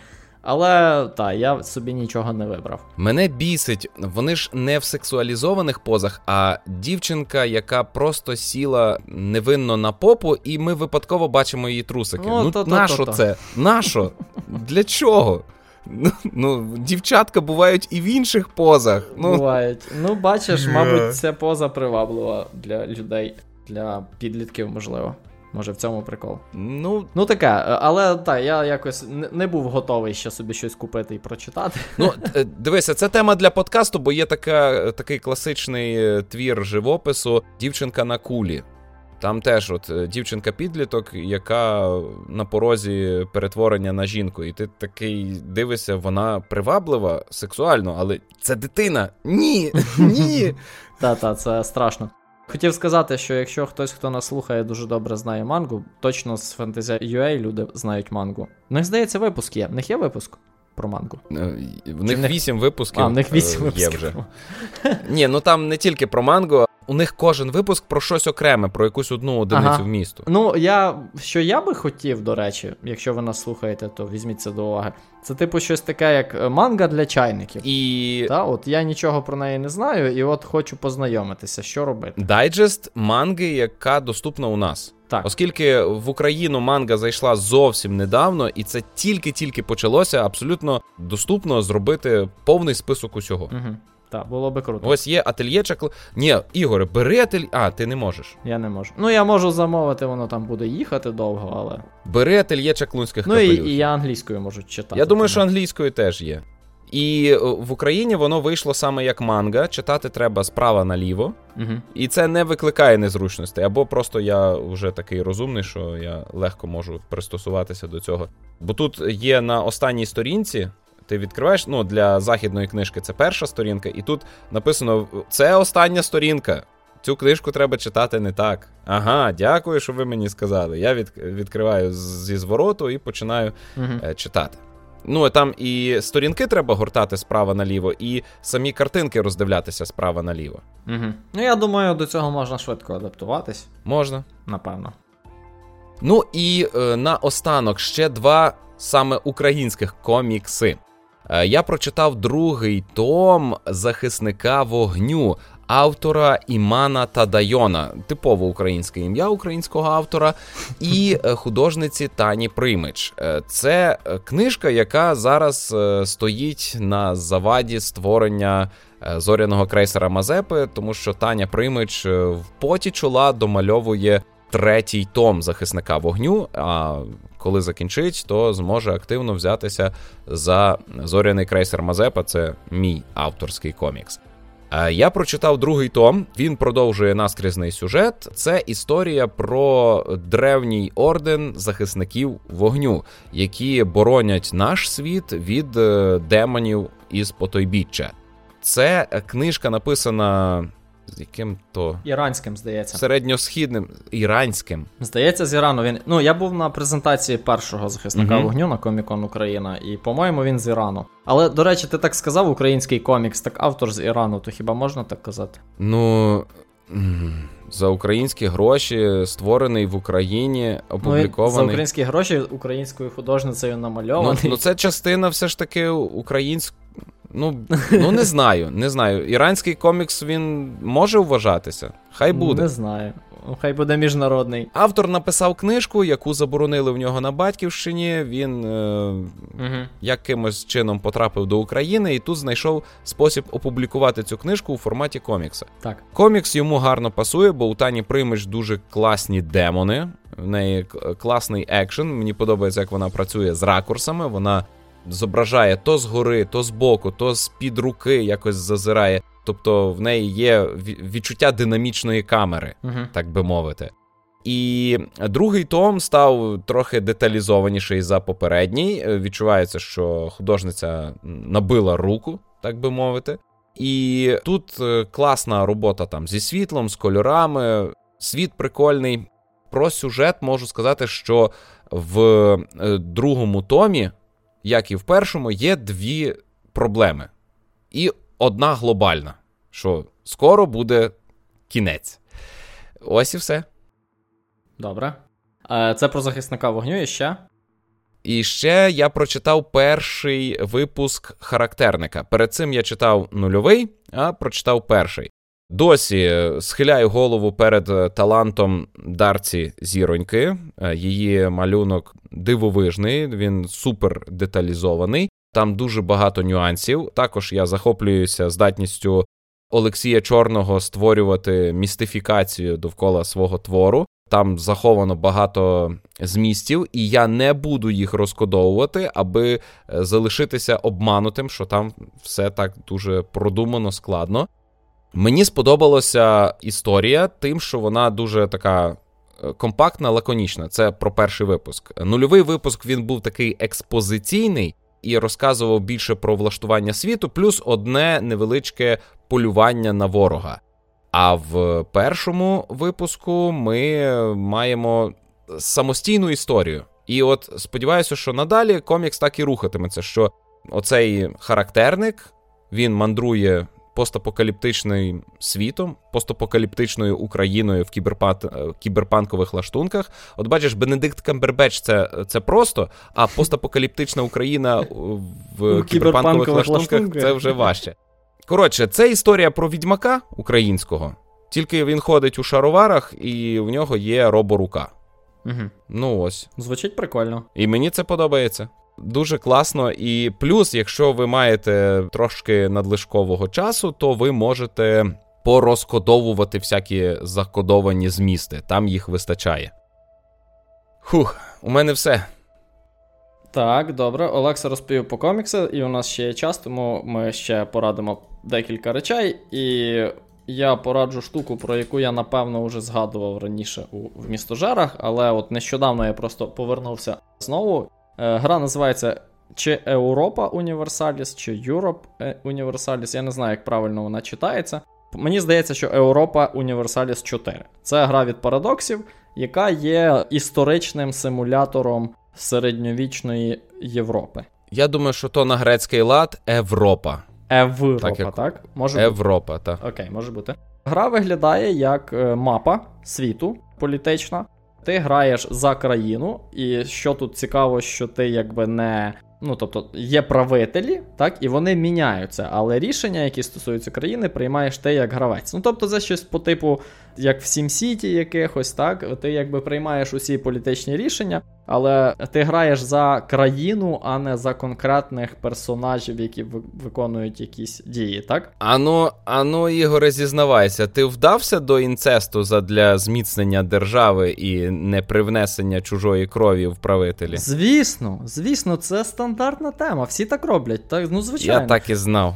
Але та, я собі нічого не вибрав. Мене бісить, вони ж не в сексуалізованих позах, а дівчинка, яка просто сіла невинно на попу, і ми випадково бачимо її трусики. Ну, Ну, то-то, нащо то-то. це? Нащо? Для чого? Ну, ну, дівчатка бувають і в інших позах. Ну, Бувають. Ну, бачиш, мабуть, ця поза приваблива для людей, для підлітків, можливо. Може, в цьому прикол. ну, Ну таке, але так, я якось не- був готовий ще собі щось купити і прочитати. ну е, дивися, це тема для подкасту, бо є така, такий класичний твір живопису Дівчинка на кулі. Там теж от е, дівчинка-підліток, яка на порозі перетворення на жінку, і ти такий дивишся, вона приваблива сексуально, але це дитина. Ні, ні. Та-та, це страшно. Хотів сказати, що якщо хтось, хто нас слухає, дуже добре знає мангу, точно з Fantasy.ua люди знають мангу. В них здається, випуск є. В них є випуск про мангу. Е, В них вісім випусків. А, в них вісім е, випусків. Є вже. Ні, ну там не тільки про мангу, у них кожен випуск про щось окреме, про якусь одну одиницю Ага. в місту. Ну, я що я би хотів, до речі, якщо ви нас слухаєте, то візьміть це до уваги. Це типу щось таке, як е, манга для чайників. І Та, от я нічого про неї не знаю, і от хочу познайомитися, що робити. дайджест манги, яка доступна у нас. Так. Оскільки в Україну манга зайшла зовсім недавно, і це тільки-тільки почалося абсолютно доступно зробити повний список усього. Угу. Так, було би круто. Ось є ательє чакл. Ні, Ігоре, бери ательє. А, ти не можеш. Я не можу. Ну, я можу замовити, воно там буде їхати довго, але. Бери ательє чаклунських Ну і, і я англійською можу читати. Я думаю, тому- що англійською теж є. І е, в Україні воно вийшло саме як манга. Читати треба справа наліво. Мгм. І це не викликає незручностей. Або просто я вже такий розумний, що я легко можу пристосуватися до цього. Бо тут є на останній сторінці. Ти відкриваєш, ну для західної книжки це перша сторінка, і тут написано: це остання сторінка. Цю книжку треба читати не так. Ага, дякую, що ви мені сказали. Я від, відкриваю зі звороту і починаю е, читати. Ну, там і сторінки треба гортати справа наліво, і самі картинки роздивлятися справа наліво. Мгм. Ну, я думаю, до цього можна швидко адаптуватись, Можна. напевно. Ну і е, на останок ще два саме українських комікси. Е, я прочитав другий том захисника вогню автора Імана Тадайона, типово українське ім'я українського автора, і е, художниці Тані Примич. Е, Це книжка, яка зараз стоїть на заваді створення зоряного крейсера Мазепи, тому що Таня Примич в поті чола домальовує третій том захисника вогню. А коли закінчить, то зможе активно взятися за зоряний крейсер Мазепа. Це мій авторський комікс. Е, Я прочитав другий том. Він продовжує наскрізний сюжет. Це історія про древній орден захисників вогню, які боронять наш світ від е, демонів із потойбіччя. Це книжка написана з яким то Іранським, здається. середньосхідним іранським. Здається, з Ірану він. Ну, я був на презентації першого захисника Мгм. вогню на Комікон Україна, і, по-моєму, він з Ірану. Але, до речі, ти так сказав, український комікс, так автор з Ірану, то хіба можна так казати? Ну. За українські гроші створений в Україні, Ну, і за українські гроші українською художницею Ну, намальований. ну, це частина все ж таки українськ... Ну, ну не знаю, не знаю. Іранський комікс він може вважатися. Хай буде. Не знаю. Хай буде міжнародний. Автор написав книжку, яку заборонили в нього на батьківщині. Він е, Угу. якимось чином потрапив до України і тут знайшов спосіб опублікувати цю книжку у форматі комікса. Так. Комікс йому гарно пасує, бо у Тані Примич дуже класні демони. В неї класний екшен. Мені подобається, як вона працює з ракурсами. Вона зображає то згори, то збоку, то з-під руки якось зазирає. Тобто в неї є відчуття динамічної камери, Угу. так би мовити. І другий том став трохи деталізованіший за попередній. Е, Відчувається, що художниця набила руку, так би мовити. І тут е, класна робота там зі світлом, з кольорами. Світ прикольний. Про сюжет можу сказати, що в е, другому томі, як і в першому, є дві проблеми. І одна глобальна, що скоро буде кінець. Ось і все. Добре. Е, Це про захисника вогню і ще. І ще я прочитав перший випуск характерника. Перед цим я читав нульовий, а прочитав перший. Досі схиляю голову перед е, талантом Дарці Зіроньки. Е, Її малюнок дивовижний, він супер деталізований. Там дуже багато нюансів. Також я захоплююся здатністю Олексія Чорного створювати містифікацію довкола свого твору. Там заховано багато змістів, і я не буду їх розкодовувати, аби е, залишитися обманутим, що там все так дуже продумано, складно. Мені сподобалася історія тим, що вона дуже така е, компактна, лаконічна. Це про перший випуск. Нульовий випуск він був такий експозиційний і розказував більше про влаштування світу, плюс одне невеличке полювання на ворога. А в першому випуску ми маємо самостійну історію. І от сподіваюся, що надалі комікс так і рухатиметься, що оцей характерник він мандрує постапокаліптичним світом, постапокаліптичною Україною в кіберпан... е, кіберпанкових лаштунках. От бачиш, Бенедикт Камбербеч це, це просто, а постапокаліптична Україна в кіберпанкових лаштунках. це вже важче. Коротше, це історія про відьмака українського, тільки він ходить у шароварах, і в нього є роборука. Угу. Ну ось. Звучить прикольно. І мені це подобається. Дуже класно. І плюс, якщо ви маєте трошки надлишкового часу, то ви можете порозкодовувати всякі закодовані змісти. Там їх вистачає. Хух, у мене все. Так, добре. Олекса розповів по комікси, і у нас ще є час, тому ми ще порадимо декілька речей. І я пораджу штуку, про яку я напевно вже згадував раніше у в містожерах, але от нещодавно я просто повернувся знову. Е, Гра називається чи Europa Universalis, чи Europe е, Universalis. Я не знаю, як правильно вона читається. Мені здається, що Europa Universalis 4. Це гра від парадоксів, яка є історичним симулятором середньовічної Європи. Я думаю, що то на грецький лад Європа. Європа, Так, так? Може. Європа, так. Окей, може бути. Гра виглядає як е, мапа світу політична. Ти граєш за країну, і що тут цікаво, що ти якби не. Ну, тобто, є правителі, так, і вони міняються, але рішення, які стосуються країни, приймаєш ти як гравець. Ну, тобто, це щось по типу, як в SimCity якихось, так, ти якби приймаєш усі політичні рішення, але ти граєш за країну, а не за конкретних персонажів, які ви- виконують якісь дії, так? Ану, ану, Ігоре, зізнавайся, ти вдався до інцесту задля зміцнення держави і непривнесення чужої крові в правителі? Звісно, звісно, це стандартна тема. Всі так роблять. Так, ну звичайно. Я так і знав.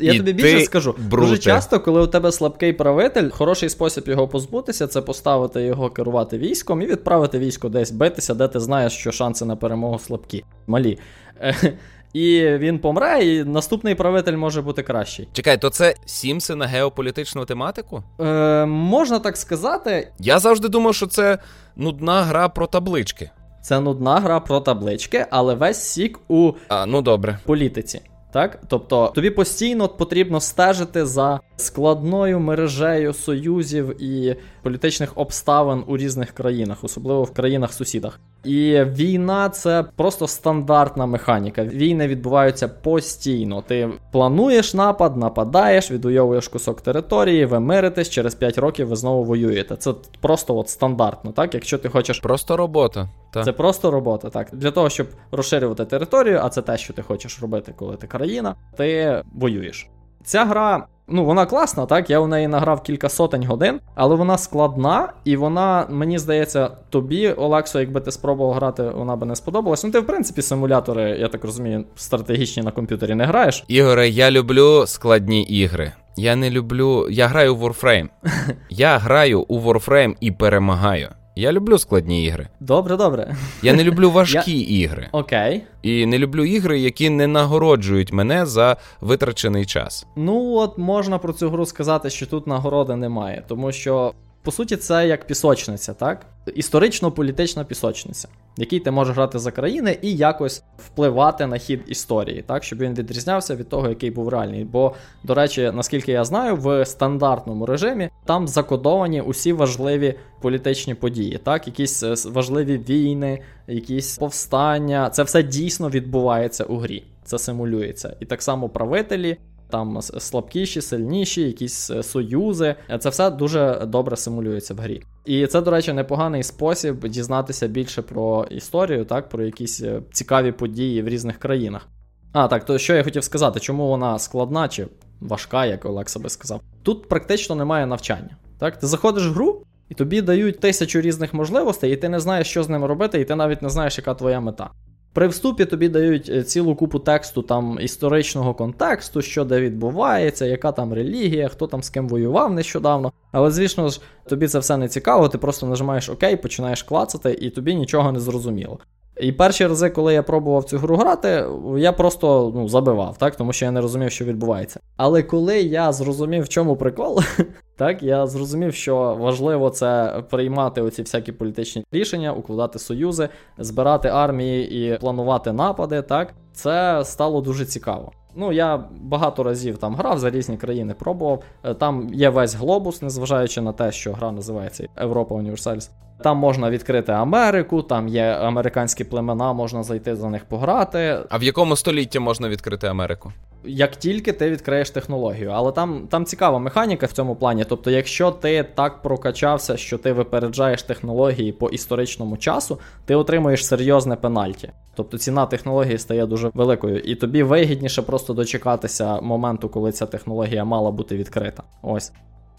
Я І тобі ти, більше скажу. бруте. Дуже часто, коли у тебе слабкий правитель, хороший спосіб його позбутися це поставити його керувати військом і відправити військо десь битися, де ти знаєш, що шанси на перемогу слабкі, малі. Е, І він помре, і наступний правитель може бути кращий. Чекай, то це Сімси на геополітичну тематику? Е, можна так сказати, Я завжди думав, що це нудна гра про таблички. це нудна гра про таблички, але весь сік у А, ну добре. політиці. Так, тобто тобі постійно потрібно стежити за складною мережею союзів і політичних обставин у різних країнах, особливо в країнах-сусідах. І війна це просто стандартна механіка. Війни відбуваються постійно. Ти плануєш напад, нападаєш, відвоюєш кусок території, ви миритесь, через 5 років ви знову воюєте. Це просто от стандартно, так? Якщо ти хочеш Просто робота. Та. це просто робота, так. Для того, щоб розширювати територію, а це те, що ти хочеш робити, коли ти країна, ти воюєш. Ця гра, ну вона класна, так. Я у неї награв кілька сотень годин, але вона складна, і вона, мені здається, тобі, Олексо, якби ти спробував грати, вона би не сподобалась. Ну, ти, в принципі, симулятори, я так розумію, стратегічні на комп'ютері не граєш. Ігоре, я люблю складні ігри. Я не люблю. Я граю в Warframe. Я граю у Warframe і перемагаю. Я люблю складні ігри. Добре, добре. Я не люблю важкі ігри. Окей. І не люблю ігри, які не нагороджують мене за витрачений час. Ну, от можна про цю гру сказати, що тут нагороди немає, тому що По суті, це як пісочниця, так? Історично-політична пісочниця, в якій ти можеш грати за країни і якось впливати на хід історії, так, щоб він відрізнявся від того, який був реальний. Бо, до речі, наскільки я знаю, в стандартному режимі там закодовані усі важливі політичні події, так, якісь е, важливі війни, якісь повстання. Це все дійсно відбувається у грі. Це симулюється. І так само правителі там слабкіші, сильніші, якісь е, союзи. Це все дуже добре симулюється в грі. І це, до речі, непоганий спосіб дізнатися більше про історію, так, про якісь е, цікаві події в різних країнах. А, так, то що я хотів сказати, чому вона складна чи важка, як Олекса би сказав. Тут практично немає навчання. Так, Ти заходиш в гру, і тобі дають тисячу різних можливостей, і ти не знаєш, що з ними робити, і ти навіть не знаєш, яка твоя мета. При вступі тобі дають е, цілу купу тексту там історичного контексту, що де відбувається, яка там релігія, хто там з ким воював нещодавно. Але, звісно ж, тобі це все не цікаво, ти просто нажимаєш ОК, починаєш клацати, і тобі нічого не зрозуміло. І перші рази, коли я пробував цю гру грати, я просто ну, забивав, так, тому що я не розумів, що відбувається. Але коли я зрозумів, в чому прикол, так, я зрозумів, що важливо це приймати оці всякі політичні рішення, укладати союзи, збирати армії і планувати напади, так, це стало дуже цікаво. Ну, я багато разів там грав за різні країни, пробував. Е, там є весь глобус, незважаючи на те, що гра називається Європа Універсальс. Там можна відкрити Америку, там є американські племена, можна зайти за них пограти. А в якому столітті можна відкрити Америку? Як тільки ти відкриєш технологію, але там там цікава механіка в цьому плані. Тобто, якщо ти так прокачався, що ти випереджаєш технології по історичному часу, ти отримуєш серйозне пенальті. Тобто ціна технології стає дуже великою, і тобі вигідніше просто дочекатися моменту, коли ця технологія мала бути відкрита. Ось.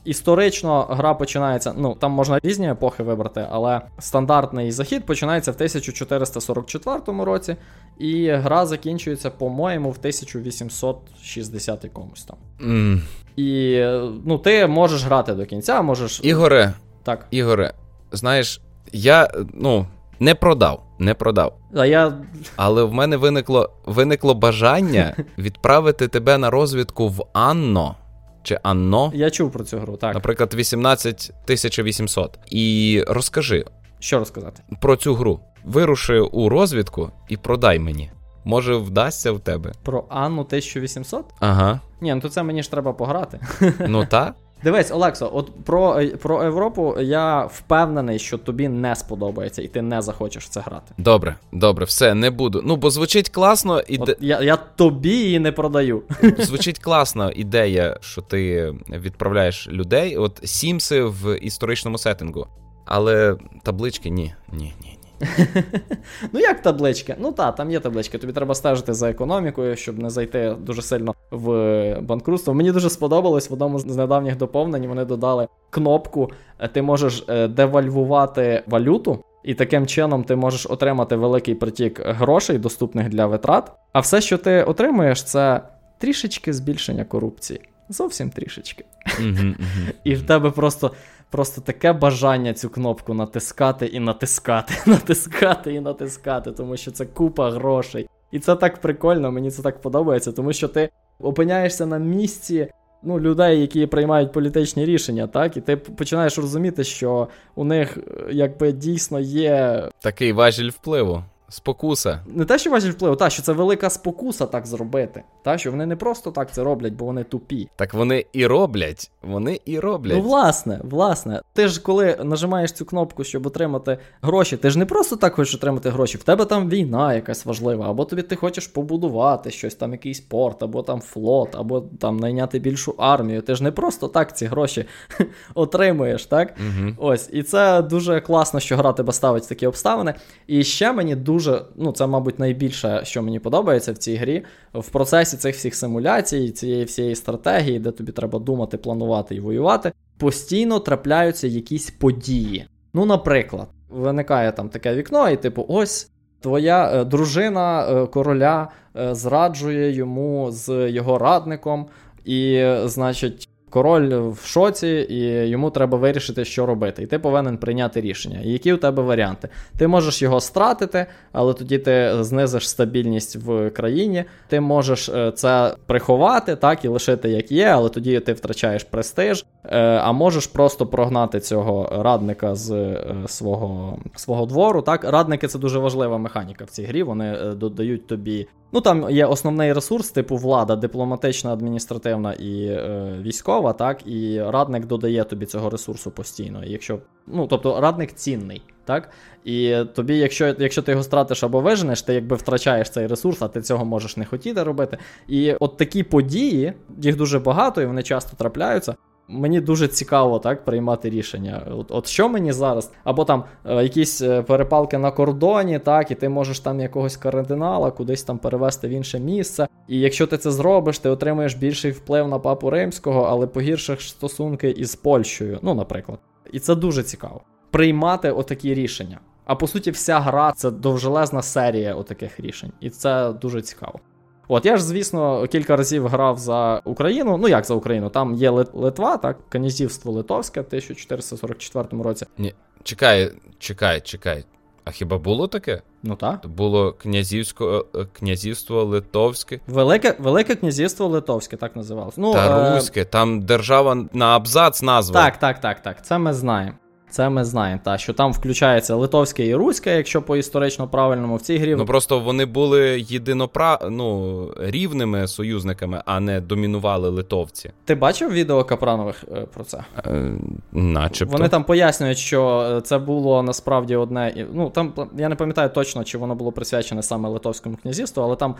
Історично гра починається, ну там можна різні епохи вибрати, але стандартний захід починається в 1444 році, і гра закінчується, по-моєму, в 1860 якомусь там. Mm. І ну, ти можеш грати до кінця, можеш. Ігоре, так. Ігоре, знаєш, я ну, не продав, не продав. А я... Але в мене виникло виникло бажання відправити тебе на розвідку в Анно чи Анно. Я чув про цю гру, так. Наприклад, 18800. І розкажи. Що розказати? Про цю гру. Вируши у розвідку і продай мені. Може, вдасться в тебе. Про Анну 1800? Ага. Ні, ну то це мені ж треба пограти. Ну та. Дивись, Олексо, от про про Європу я впевнений, що тобі не сподобається, і ти не захочеш в це грати. Добре, добре, все, не буду. Ну, бо звучить класно і От я я тобі її не продаю. Звучить класно ідея, що ти відправляєш людей, от Сімси в історичному сеттингу. Але таблички ні, ні, ні. Ну, як таблички? Ну так, там є таблички. Тобі треба стежити за економікою, щоб не зайти дуже сильно в банкрутство. Мені дуже сподобалось в одному з недавніх доповнень. Вони додали кнопку, е, ти можеш е, девальвувати валюту. І таким чином ти можеш отримати великий притік грошей, доступних для витрат. А все, що ти отримуєш, це трішечки збільшення корупції. Зовсім трішечки. І в тебе просто просто таке бажання цю кнопку натискати і натискати, натискати і натискати, тому що це купа грошей. І це так прикольно, мені це так подобається, тому що ти опиняєшся на місці ну, людей, які приймають політичні рішення, так, і ти починаєш розуміти, що у них е, якби дійсно є такий важіль впливу. Спокуса. Не те, що важить впливу, та що це велика спокуса так зробити. Та що вони не просто так це роблять, бо вони тупі. Так вони і роблять. Вони і роблять. Ну, власне, власне. Ти ж коли нажимаєш цю кнопку, щоб отримати гроші, ти ж не просто так хочеш отримати гроші. В тебе там війна якась важлива, або тобі ти хочеш побудувати щось, там якийсь порт, або там флот, або там найняти більшу армію. Ти ж не просто так ці гроші отримуєш, так? Угу. Ось. І це дуже класно, що гра тебе ставить в такі обставини. І ще мені дуже дуже, ну це, мабуть, найбільше, що мені подобається в цій грі. В процесі цих всіх симуляцій, цієї всієї стратегії, де тобі треба думати, планувати і воювати, постійно трапляються якісь події. Ну, наприклад, виникає там таке вікно, і типу, ось. Твоя е, дружина е, короля е, зраджує йому з його радником, і, значить, Король в шоці, і йому треба вирішити, що робити. І ти повинен прийняти рішення. І які у тебе варіанти? Ти можеш його стратити, але тоді ти знизиш стабільність в країні. Ти можеш е, це приховати, так, і лишити як є, але тоді ти втрачаєш престиж. Е, а можеш просто прогнати цього радника з е, свого свого двору. Так, Радники це дуже важлива механіка в цій грі. Вони е, додають тобі. Ну там є основний ресурс, типу влада, дипломатична, адміністративна і е, військова, так, і радник додає тобі цього ресурсу постійно. Якщо, ну, Тобто радник цінний. так, І тобі, якщо якщо ти його стратиш або виженеш, ти якби втрачаєш цей ресурс, а ти цього можеш не хотіти робити. І от такі події, їх дуже багато, і вони часто трапляються. Мені дуже цікаво так приймати рішення. От от що мені зараз? Або там е, якісь е, перепалки на кордоні, так, і ти можеш там якогось кардинала кудись там перевести в інше місце. І якщо ти це зробиш, ти отримаєш більший вплив на папу римського, але погіршиш стосунки із Польщею, ну, наприклад. І це дуже цікаво. Приймати отакі рішення. А по суті, вся гра це довжелезна серія отаких рішень, і це дуже цікаво. От я ж, звісно, кілька разів грав за Україну. Ну як за Україну? Там є Литва, так, князівство Литовське в 1444 році. Ні, Чекай, чекай, чекай. А хіба було таке? Ну так. Було князівсько, е, князівство Литовське. Велике Велике князівство Литовське, так називалось. Ну, Та е... Руське, там держава на абзац назва. Так, так, так, так. Це ми знаємо. Це ми знаємо, та що там включається литовське і руське, якщо по історично правильному в цій грі. Ну просто вони були єдинопра... ну, рівними союзниками, а не домінували литовці. Ти бачив відео Капранових е, про це? Е, Начебто. Вони там пояснюють, що е, це було насправді одне. Ну там я не пам'ятаю точно, чи воно було присвячене саме Литовському князівству, але там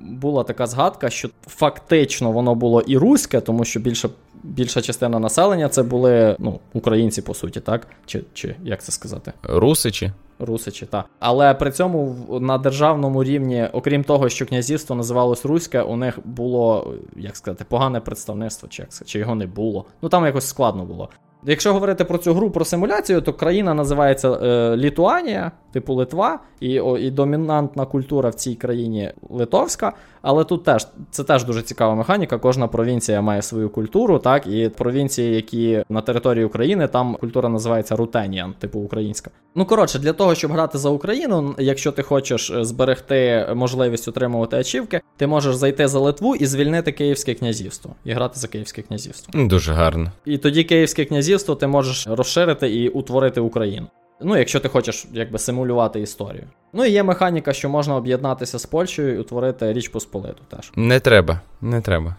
була така згадка, що фактично воно було і руське, тому що більше більша частина населення це були ну, українці, по суті, так? Чи чи як це сказати? Русичі. Русичі, так. Але при цьому на державному рівні, окрім того, що князівство називалось Руське, у них було, як сказати, погане представництво, чи як чи його не було. Ну там якось складно було. Якщо говорити про цю гру про симуляцію, то країна називається е, Літуанія, типу Литва, і о, і домінантна культура в цій країні литовська. Але тут теж це теж дуже цікава механіка. Кожна провінція має свою культуру, так, і провінції, які на території України, там культура називається Рутеніан, типу українська. Ну коротше, для того, щоб грати за Україну, якщо ти хочеш е, зберегти можливість отримувати ачівки, ти можеш зайти за Литву і звільнити Київське князівство і грати за Київське князівство. Дуже гарно. І тоді Київське князівство ти можеш розширити і утворити Україну. Ну, якщо ти хочеш якби симулювати історію. Ну і є механіка, що можна об'єднатися з Польщею і утворити Річ Посполиту теж. Не треба, не треба.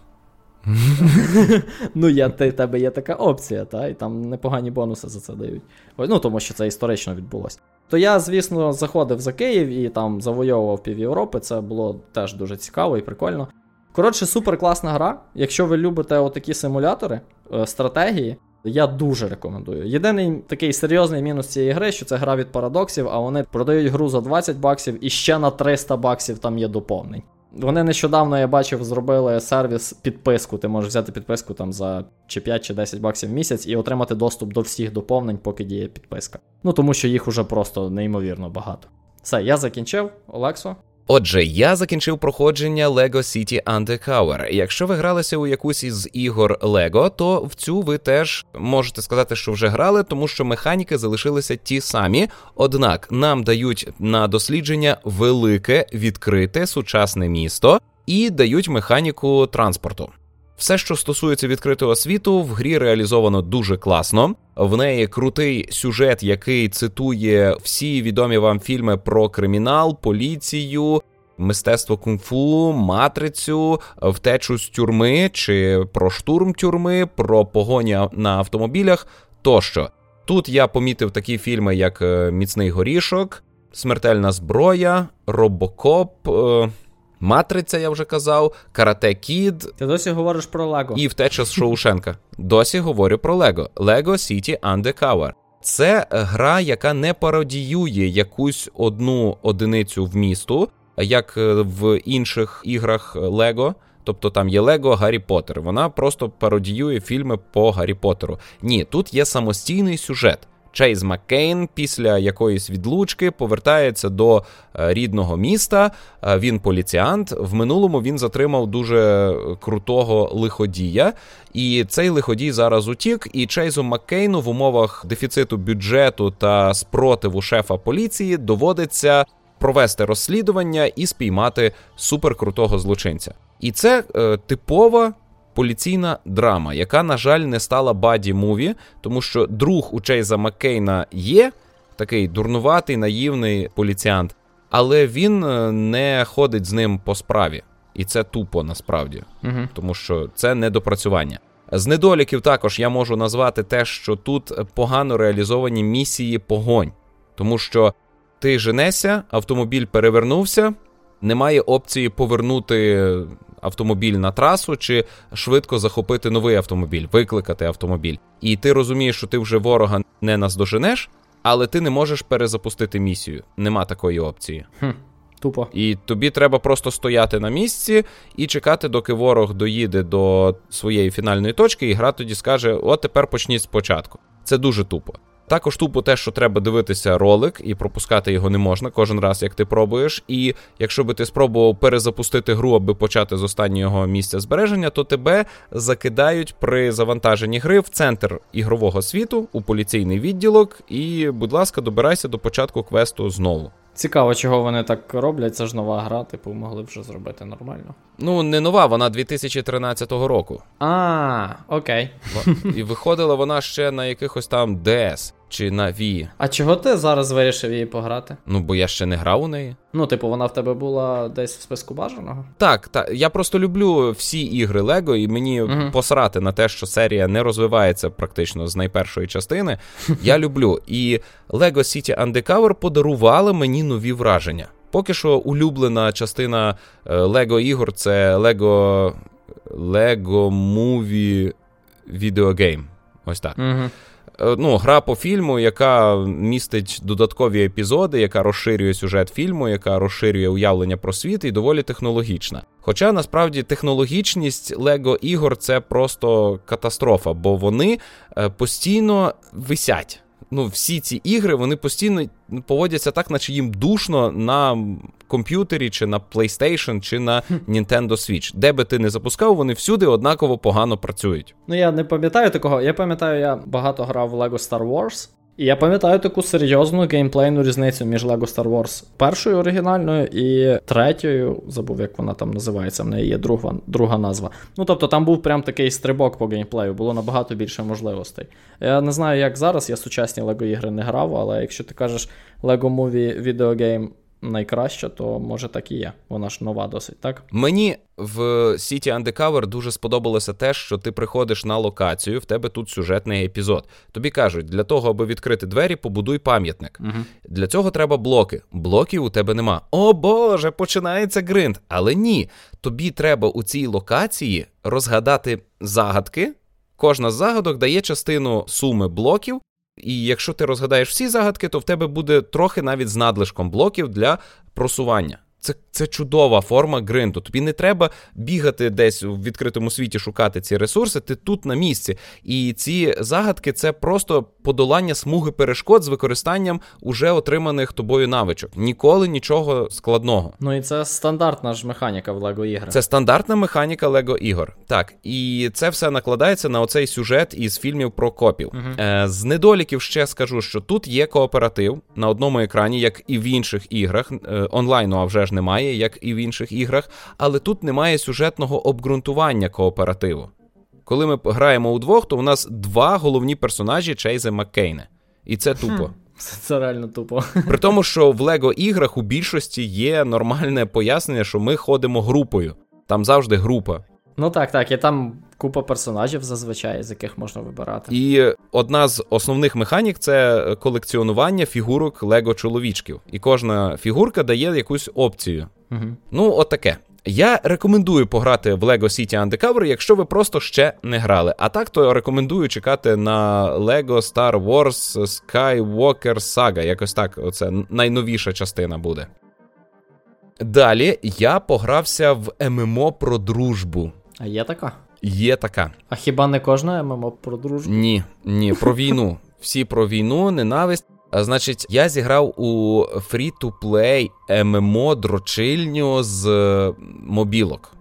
Ну, я, ти, тебе є така опція, та, і там непогані бонуси за це дають. Ну, тому що це історично відбулося. То я, звісно, заходив за Київ і там завойовував пів Європи. Це було теж дуже цікаво і прикольно. Коротше, супер класна гра. Якщо ви любите отакі симулятори, е, стратегії, я дуже рекомендую. Єдиний такий серйозний мінус цієї гри, що це гра від парадоксів, а вони продають гру за 20 баксів і ще на 300 баксів там є доповнень. Вони нещодавно, я бачив, зробили сервіс підписку. Ти можеш взяти підписку там за чи 5 чи 10 баксів в місяць і отримати доступ до всіх доповнень, поки діє підписка. Ну тому що їх уже просто неймовірно багато. Все, я закінчив, Олексо. Отже, я закінчив проходження LEGO City Undercover. Якщо ви гралися у якусь із ігор LEGO, то в цю ви теж можете сказати, що вже грали, тому що механіки залишилися ті самі. Однак нам дають на дослідження велике, відкрите сучасне місто і дають механіку транспорту. Все, що стосується відкритого світу, в грі реалізовано дуже класно. В неї крутий сюжет, який цитує всі відомі вам фільми про кримінал, поліцію, мистецтво кунг-фу, матрицю, втечу з тюрми чи про штурм тюрми, про погоні на автомобілях тощо. Тут я помітив такі фільми, як е, Міцний горішок, Смертельна зброя, Робокоп. Е, Матриця, я вже казав, Карате Кід. Ти досі говориш про Лего. І втеча з Шоушенка. Досі говорю про Лего. Lego City Undercover. Це гра, яка не пародіює якусь одну одиницю в місту, як е, в інших іграх Лего. Тобто там є Лего Гаррі Поттер. Вона просто пародіює фільми по Гаррі Поттеру. Ні, тут є самостійний сюжет. Чейз Маккейн після якоїсь відлучки повертається до е, рідного міста. Е, він поліціант. В минулому він затримав дуже крутого лиходія, і цей лиходій зараз утік. І Чейзу Маккейну в умовах дефіциту бюджету та спротиву шефа поліції доводиться провести розслідування і спіймати суперкрутого злочинця. І це е, типова поліційна драма, яка, на жаль, не стала buddy movie, тому що друг у Чейза Маккейна є такий дурнуватий, наївний поліціант, але він е, не ходить з ним по справі. І це тупо насправді, Угу. тому що це недопрацювання. З недоліків також я можу назвати те, що тут погано реалізовані місії погонь, тому що ти женешся, автомобіль перевернувся, немає опції повернути автомобіль на трасу чи швидко захопити новий автомобіль, викликати автомобіль. І ти розумієш, що ти вже ворога не наздоженеш, але ти не можеш перезапустити місію. Нема такої опції. Хм. Тупо. І тобі треба просто стояти на місці і чекати, доки ворог доїде до своєї фінальної точки, і гра тоді скаже: от тепер почніть спочатку. Це дуже тупо. Також тупо те, що треба дивитися ролик, і пропускати його не можна кожен раз, як ти пробуєш. І якщо би ти спробував перезапустити гру, аби почати з останнього місця збереження, то тебе закидають при завантаженні гри в центр ігрового світу у поліційний відділок. І, будь ласка, добирайся до початку квесту знову. Цікаво, чого вони так роблять. Це ж нова гра, типу, могли б вже зробити нормально. Ну, не нова, вона 2013 року. А, окей. І виходила вона ще на якихось там DS чи на Wii. А чого ти зараз вирішив її пограти? Ну, бо я ще не грав у неї. Ну, типу, вона в тебе була десь в списку бажаного? Так, так. Я просто люблю всі ігри Лего, і мені Мгм. посрати на те, що серія не розвивається практично з найпершої частини. Я люблю. І Lego City Undercover подарували мені нові враження. Поки що улюблена частина е, Lego ігор це Lego Movie Video Game. Ось так. Угу. Ну, гра по фільму, яка містить додаткові епізоди, яка розширює сюжет фільму, яка розширює уявлення про світ і доволі технологічна. Хоча насправді технологічність Лего ігор це просто катастрофа, бо вони е, постійно висять. Ну, всі ці ігри вони постійно поводяться так, наче їм душно на комп'ютері, чи на PlayStation, чи на Nintendo Switch. Де би ти не запускав, вони всюди однаково погано працюють. Ну, я не пам'ятаю такого. Я пам'ятаю, я багато грав в LEGO Star Wars. І я пам'ятаю таку серйозну геймплейну різницю між LEGO Star Wars першою оригінальною і третьою. Забув, як вона там називається, в неї є друга, друга назва. Ну тобто там був прям такий стрибок по геймплею, було набагато більше можливостей. Я не знаю, як зараз, я сучасні LEGO ігри не грав, але якщо ти кажеш LEGO Movie Video Game найкраща, то може так і є. Вона ж нова досить, так? Мені в City Undercover дуже сподобалося те, що ти приходиш на локацію, в тебе тут сюжетний епізод. Тобі кажуть, для того, аби відкрити двері, побудуй пам'ятник. Угу. Для цього треба блоки. Блоків у тебе нема. О Боже, починається гринд. Але ні, тобі треба у цій локації розгадати загадки. Кожна з загадок дає частину суми блоків. І якщо ти розгадаєш всі загадки, то в тебе буде трохи навіть з надлишком блоків для просування. Це це чудова форма гринду. Тобі не треба бігати десь в відкритому світі, шукати ці ресурси. Ти тут на місці. І ці загадки це просто подолання смуги перешкод з використанням уже отриманих тобою навичок. Ніколи нічого складного. Ну і це стандартна ж механіка в Лего іграх. Це стандартна механіка Лего ігор. Так, і це все накладається на оцей сюжет із фільмів про копів. Мгм. Е, з недоліків ще скажу, що тут є кооператив на одному екрані, як і в інших іграх. Е, онлайну, а вже ж немає, як і в інших іграх, але тут немає сюжетного обґрунтування кооперативу. Коли ми граємо удвох, то у нас два головні персонажі Чейза Маккейна. І це тупо. Це, це реально тупо. При тому, що в Лего іграх у більшості є нормальне пояснення, що ми ходимо групою. Там завжди група. Ну так, так, і там купа персонажів зазвичай, з яких можна вибирати. І одна з основних механік це колекціонування фігурок Лего чоловічків. І кожна фігурка дає якусь опцію. Угу. Ну, от таке. Я рекомендую пограти в Lego City Undercover, якщо ви просто ще не грали. А так, то рекомендую чекати на Lego Star Wars Skywalker Saga. Якось так, оце найновіша частина буде. Далі я погрався в ММО про дружбу. А є така? Є така. А хіба не кожна ММО про дружбу? Ні, ні, про війну. Всі про війну, ненависть. А, Значить, я зіграв у free-to-play ММО дрочильню з е, мобілок.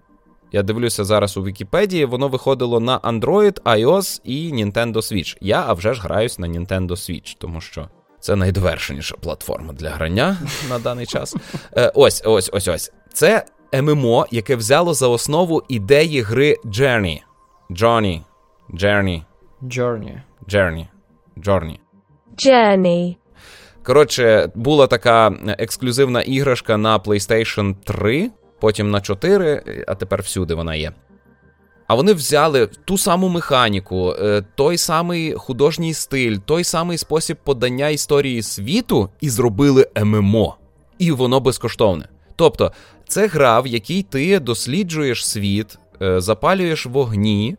Я дивлюся зараз у Вікіпедії, воно виходило на Android, iOS і Nintendo Switch. Я, а вже ж граюсь на Nintendo Switch, тому що це найдовершеніша платформа для грання на даний час. Е, ось, ось, ось, ось. Це ММО, яке взяло за основу ідеї гри Journey. Johnny. Journey. Journey. Journey. Journey. Journey. Коротше, була така ексклюзивна іграшка на PlayStation 3, потім на 4, а тепер всюди вона є. А вони взяли ту саму механіку, е, той самий художній стиль, той самий спосіб подання історії світу і зробили ММО. І воно безкоштовне. Тобто, це гра, в якій ти досліджуєш світ, е, запалюєш вогні,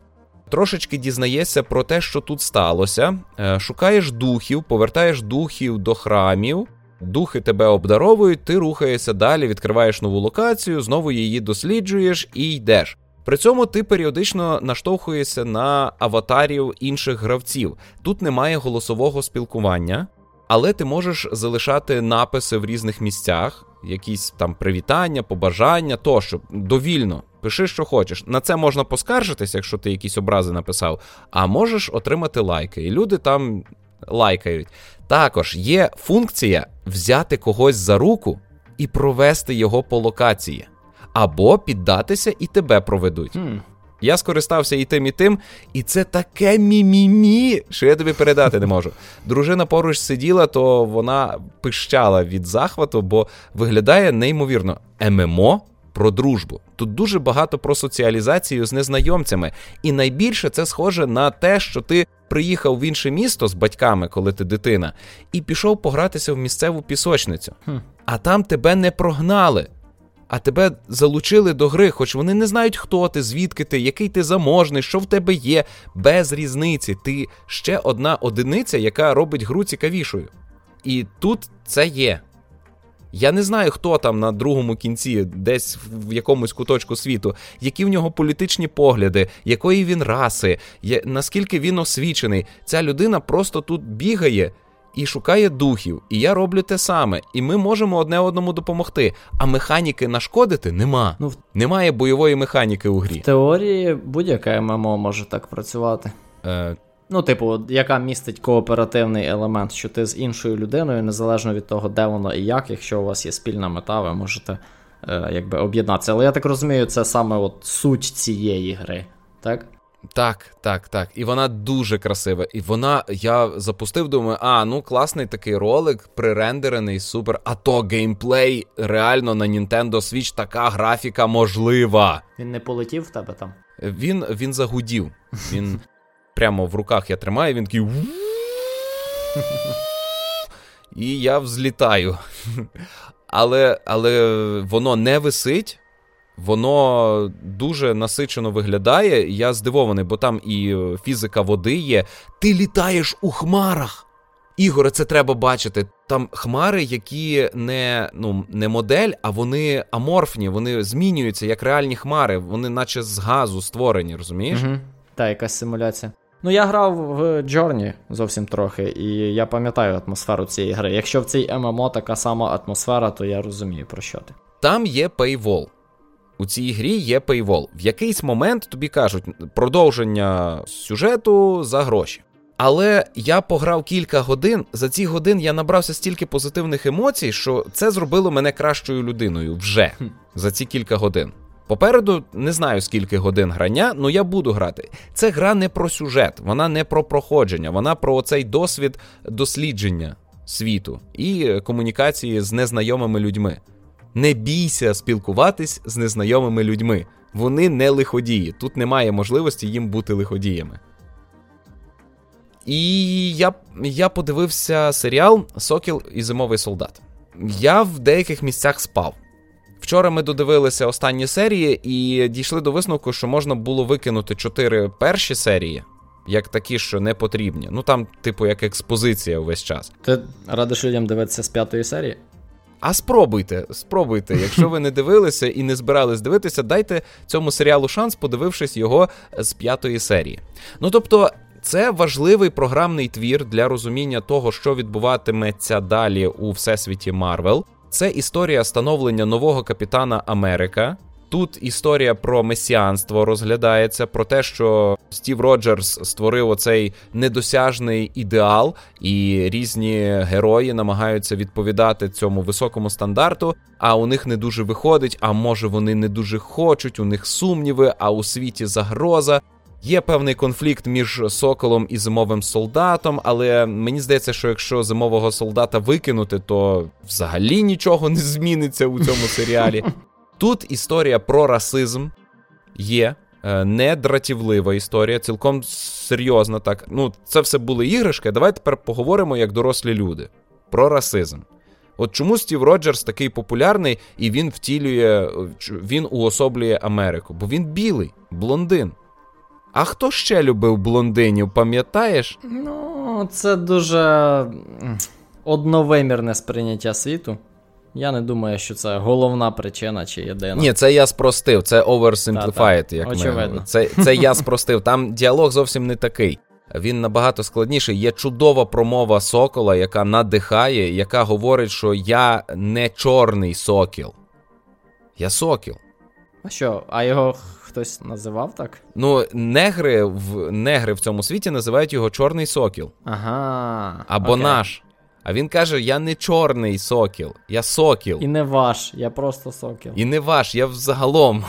трошечки дізнаєшся про те, що тут сталося, е, шукаєш духів, повертаєш духів до храмів. Духи тебе обдаровують, ти рухаєшся далі, відкриваєш нову локацію, знову її досліджуєш і йдеш. При цьому ти періодично наштовхуєшся на аватарів інших гравців. Тут немає голосового спілкування, але ти можеш залишати написи в різних місцях, якісь там привітання, побажання тощо, довільно. Пиши, що хочеш. На це можна поскаржитись, якщо ти якісь образи написав, а можеш отримати лайки. І люди там лайкають. Також є функція взяти когось за руку і провести його по локації, або піддатися і тебе проведуть. Я скористався і тим, і тим, і це таке мімімі, що я тобі передати не можу. Дружина поруч сиділа, то вона пищала від захвату, бо виглядає неймовірно. ММО про дружбу. Тут дуже багато про соціалізацію з незнайомцями. І найбільше це схоже на те, що ти приїхав в інше місто з батьками, коли ти дитина, і пішов погратися в місцеву пісочницю. А там тебе не прогнали. А тебе залучили до гри, хоч вони не знають, хто ти, звідки ти, який ти заможний, що в тебе є, без різниці. Ти ще одна одиниця, яка робить гру цікавішою. І тут це є. Я не знаю, хто там на другому кінці, десь в якомусь куточку світу, які в нього політичні погляди, якої він раси, наскільки він освічений. Ця людина просто тут бігає і шукає духів. І я роблю те саме. І ми можемо одне одному допомогти. А механіки нашкодити нема. Ну, Немає бойової механіки у грі. В теорії будь-яке ММО може так працювати. Е, Ну, типу, яка містить кооперативний елемент, що ти з іншою людиною, незалежно від того, де воно і як, якщо у вас є спільна мета, ви можете е, якби об'єднатися. Але я так розумію, це саме от суть цієї гри, так? Так, так, так. І вона дуже красива. І вона, я запустив, думаю, а, ну класний такий ролик, прирендерений, супер. А то геймплей реально на Nintendo Switch така графіка можлива. Він не полетів в тебе там. Він, він загудів. Він прямо в руках я тримаю, він такий. І я взлітаю. Але, але воно не висить. Воно дуже насичено виглядає. Я здивований, бо там і е, фізика води є. Ти літаєш у хмарах. Ігоре, це треба бачити. Там хмари, які не, ну, не модель, а вони аморфні, вони змінюються як реальні хмари. Вони наче з газу створені, розумієш? Угу. Та, якась симуляція. Ну, я грав в Journey зовсім трохи, і я пам'ятаю атмосферу цієї гри. Якщо в цій ММО така сама атмосфера, то я розумію про що ти. Там є paywall. У цій грі є paywall. В якийсь момент тобі кажуть продовження сюжету за гроші. Але я пограв кілька годин. За ці години я набрався стільки позитивних емоцій, що це зробило мене кращою людиною вже за ці кілька годин. Попереду не знаю скільки годин грання, але я буду грати. Це гра не про сюжет, вона не про проходження, вона про оцей досвід дослідження світу і комунікації з незнайомими людьми. Не бійся спілкуватись з незнайомими людьми. Вони не лиходії. Тут немає можливості їм бути лиходіями. І я, я подивився серіал Сокіл і Зимовий солдат. Я в деяких місцях спав. Вчора ми додивилися останні серії і дійшли до висновку, що можна було викинути чотири перші серії, як такі, що не потрібні. Ну там, типу, як експозиція увесь час. Ти радиш людям дивитися з п'ятої серії? А спробуйте, спробуйте. Якщо ви не дивилися і не збирались дивитися, дайте цьому серіалу шанс, подивившись його з п'ятої серії. Ну тобто, це важливий програмний твір для розуміння того, що відбуватиметься далі у всесвіті Марвел. Це історія становлення нового капітана Америка. Тут історія про месіанство розглядається, про те, що Стів Роджерс створив оцей недосяжний ідеал, і різні герої намагаються відповідати цьому високому стандарту. А у них не дуже виходить. А може вони не дуже хочуть, у них сумніви, а у світі загроза. Є певний конфлікт між соколом і зимовим солдатом, але мені здається, що якщо зимового солдата викинути, то взагалі нічого не зміниться у цьому серіалі. Тут історія про расизм є. Е, не дратівлива історія, цілком серйозна. Так, ну це все були іграшки. Давайте тепер поговоримо як дорослі люди про расизм. От чому Стів Роджерс такий популярний і він втілює, він уособлює Америку? Бо він білий, блондин. А хто ще любив блондинів, пам'ятаєш? Ну, це дуже одновимірне сприйняття світу. Я не думаю, що це головна причина чи єдина. Ні, це я спростив, це oversimplified, як Очевидно. ми. Це, це я спростив. Там діалог зовсім не такий. Він набагато складніший. Є чудова промова сокола, яка надихає, яка говорить, що я не чорний сокіл. Я сокіл. А що, а його хтось називав так? Ну, негри в негри в цьому світі називають його чорний сокіл. Ага. Або окей. наш. А він каже: Я не чорний сокіл, я сокіл. І не ваш, я просто сокіл. І не ваш, я взагалом.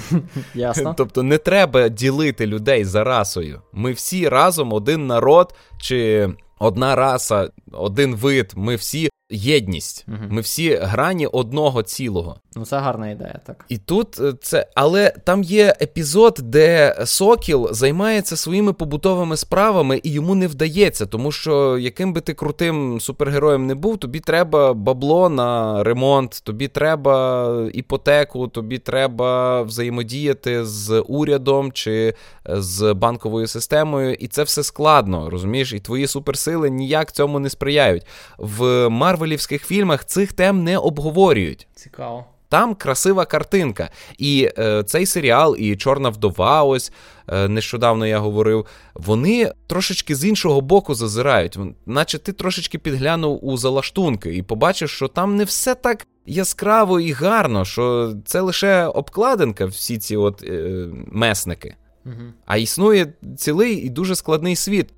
Ясно? Тобто не треба ділити людей за расою. Ми всі разом один народ чи одна раса, один вид. Ми всі єдність. Мгм. Ми всі грані одного цілого. Ну, це гарна ідея, так. І тут е, це, але там є епізод, де Сокіл займається своїми побутовими справами, і йому не вдається, тому що яким би ти крутим супергероєм не був, тобі треба бабло на ремонт, тобі треба іпотеку, тобі треба взаємодіяти з урядом чи з банковою системою, і це все складно, розумієш? І твої суперсили ніяк цьому не сприяють. В марвелівських фільмах цих тем не обговорюють. Цікаво. Там красива картинка. І е, цей серіал, і Чорна вдова, ось е, нещодавно я говорив, вони трошечки з іншого боку зазирають. Наче ти трошечки підглянув у залаштунки і побачиш, що там не все так яскраво і гарно, що це лише обкладинка, всі ці от е, месники. Угу. А існує цілий і дуже складний світ.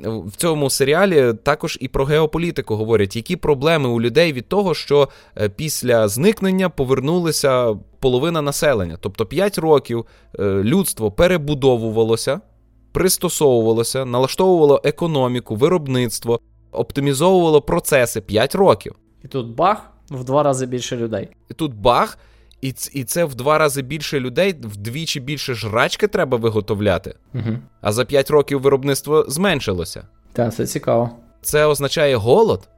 В цьому серіалі також і про геополітику говорять, які проблеми у людей від того, що е, після зникнення повернулися половина населення. Тобто 5 років е, людство перебудовувалося, пристосовувалося, налаштовувало економіку, виробництво, оптимізовувало процеси 5 років. І тут бах, в два рази більше людей. І тут бах, і, і це в два рази більше людей, вдвічі більше жрачки треба виготовляти. Угу. А за 5 років виробництво зменшилося. Так, це цікаво. Це означає голод,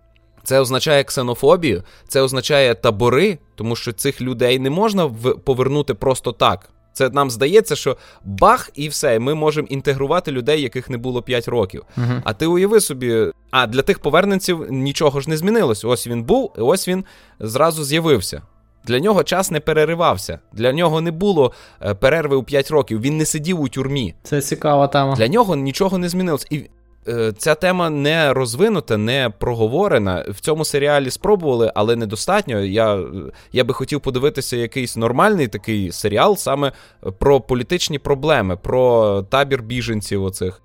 це означає ксенофобію, це означає табори, тому що цих людей не можна в- повернути просто так. Це нам здається, що бах і все, ми можемо інтегрувати людей, яких не було 5 років. Угу. А ти уяви собі, а для тих поверненців нічого ж не змінилось. Ось він був, і ось він зразу з'явився. Для нього час не переривався. Для нього не було е, перерви у 5 років. Він не сидів у тюрмі. Це цікава тема. Для нього нічого не змінилось. І е, ця тема не розвинута, не проговорена. В цьому серіалі спробували, але недостатньо. Я, я би хотів подивитися якийсь нормальний такий серіал саме про політичні проблеми, про табір біженців оцих.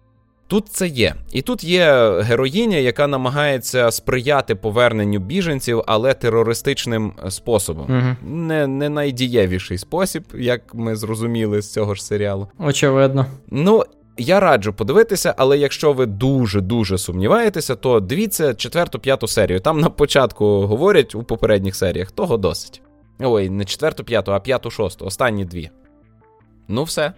Тут це є. І тут є героїня, яка намагається сприяти поверненню біженців, але терористичним способом. Угу. Не, не найдієвіший спосіб, як ми зрозуміли з цього ж серіалу. Очевидно. Ну, я раджу подивитися, але якщо ви дуже-дуже сумніваєтеся, то дивіться четверту, п'яту серію. Там на початку говорять у попередніх серіях, того досить. Ой, не четверту, п'яту, а п'яту, шосту, останні дві. Ну, все.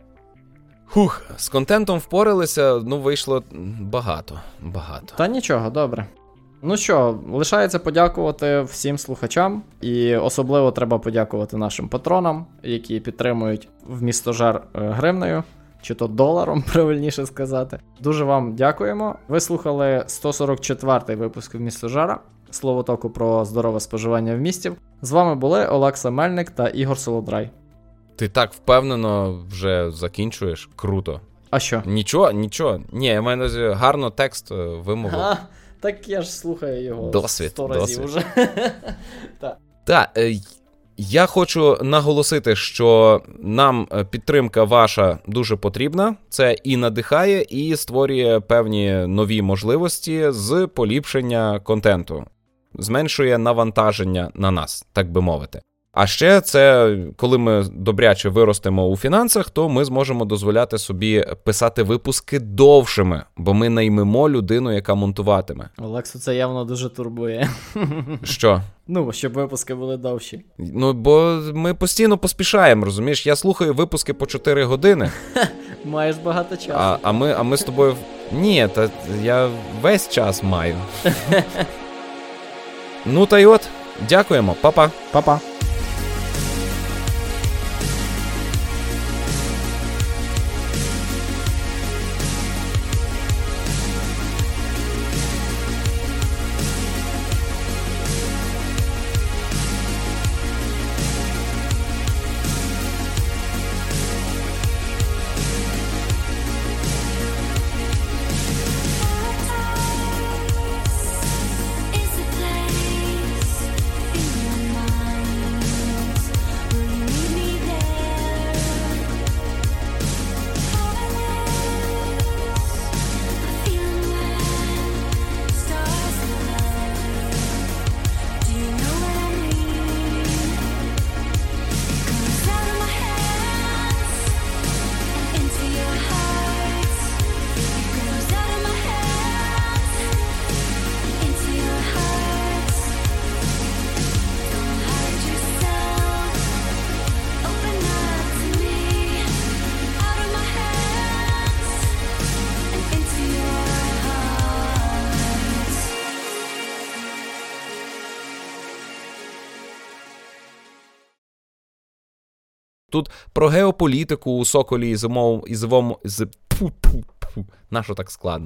Хух, з контентом впоралися, ну, вийшло багато. Багато. Та нічого, добре. Ну що, лишається подякувати всім слухачам, і особливо треба подякувати нашим патронам, які підтримують в містожар е, гривнею, чи то доларом, правильніше сказати. Дуже вам дякуємо. Ви слухали 144-й випуск в містожара. Словотоку про здорове споживання в місті. З вами були Олекса Мельник та Ігор Солодрай. Ти так впевнено вже закінчуєш. Круто. А що? Нічого, нічого. Ні, я маю на гарно текст е, вимовив. А, так я ж слухаю його Досвід, 100 разів досвід. уже. Так, е, я хочу наголосити, що нам е, підтримка ваша дуже потрібна. Це і надихає, і створює певні нові можливості з поліпшення контенту, зменшує навантаження на нас, так би мовити. А ще це коли ми добряче виростемо у фінансах, то ми зможемо дозволяти собі писати випуски довшими, бо ми наймемо людину, яка монтуватиме. Олексу це явно дуже турбує. Що? Ну, щоб випуски були довші. Ну, бо ми постійно поспішаємо, розумієш? Я слухаю випуски по 4 години, Маєш багато часу. а, а, ми, а ми з тобою. Ні, та я весь час маю. Ну та й от, дякуємо, па-па. Па-па. Тут про геополітику у Соколі і зимов і зимом з. Нащо так складно?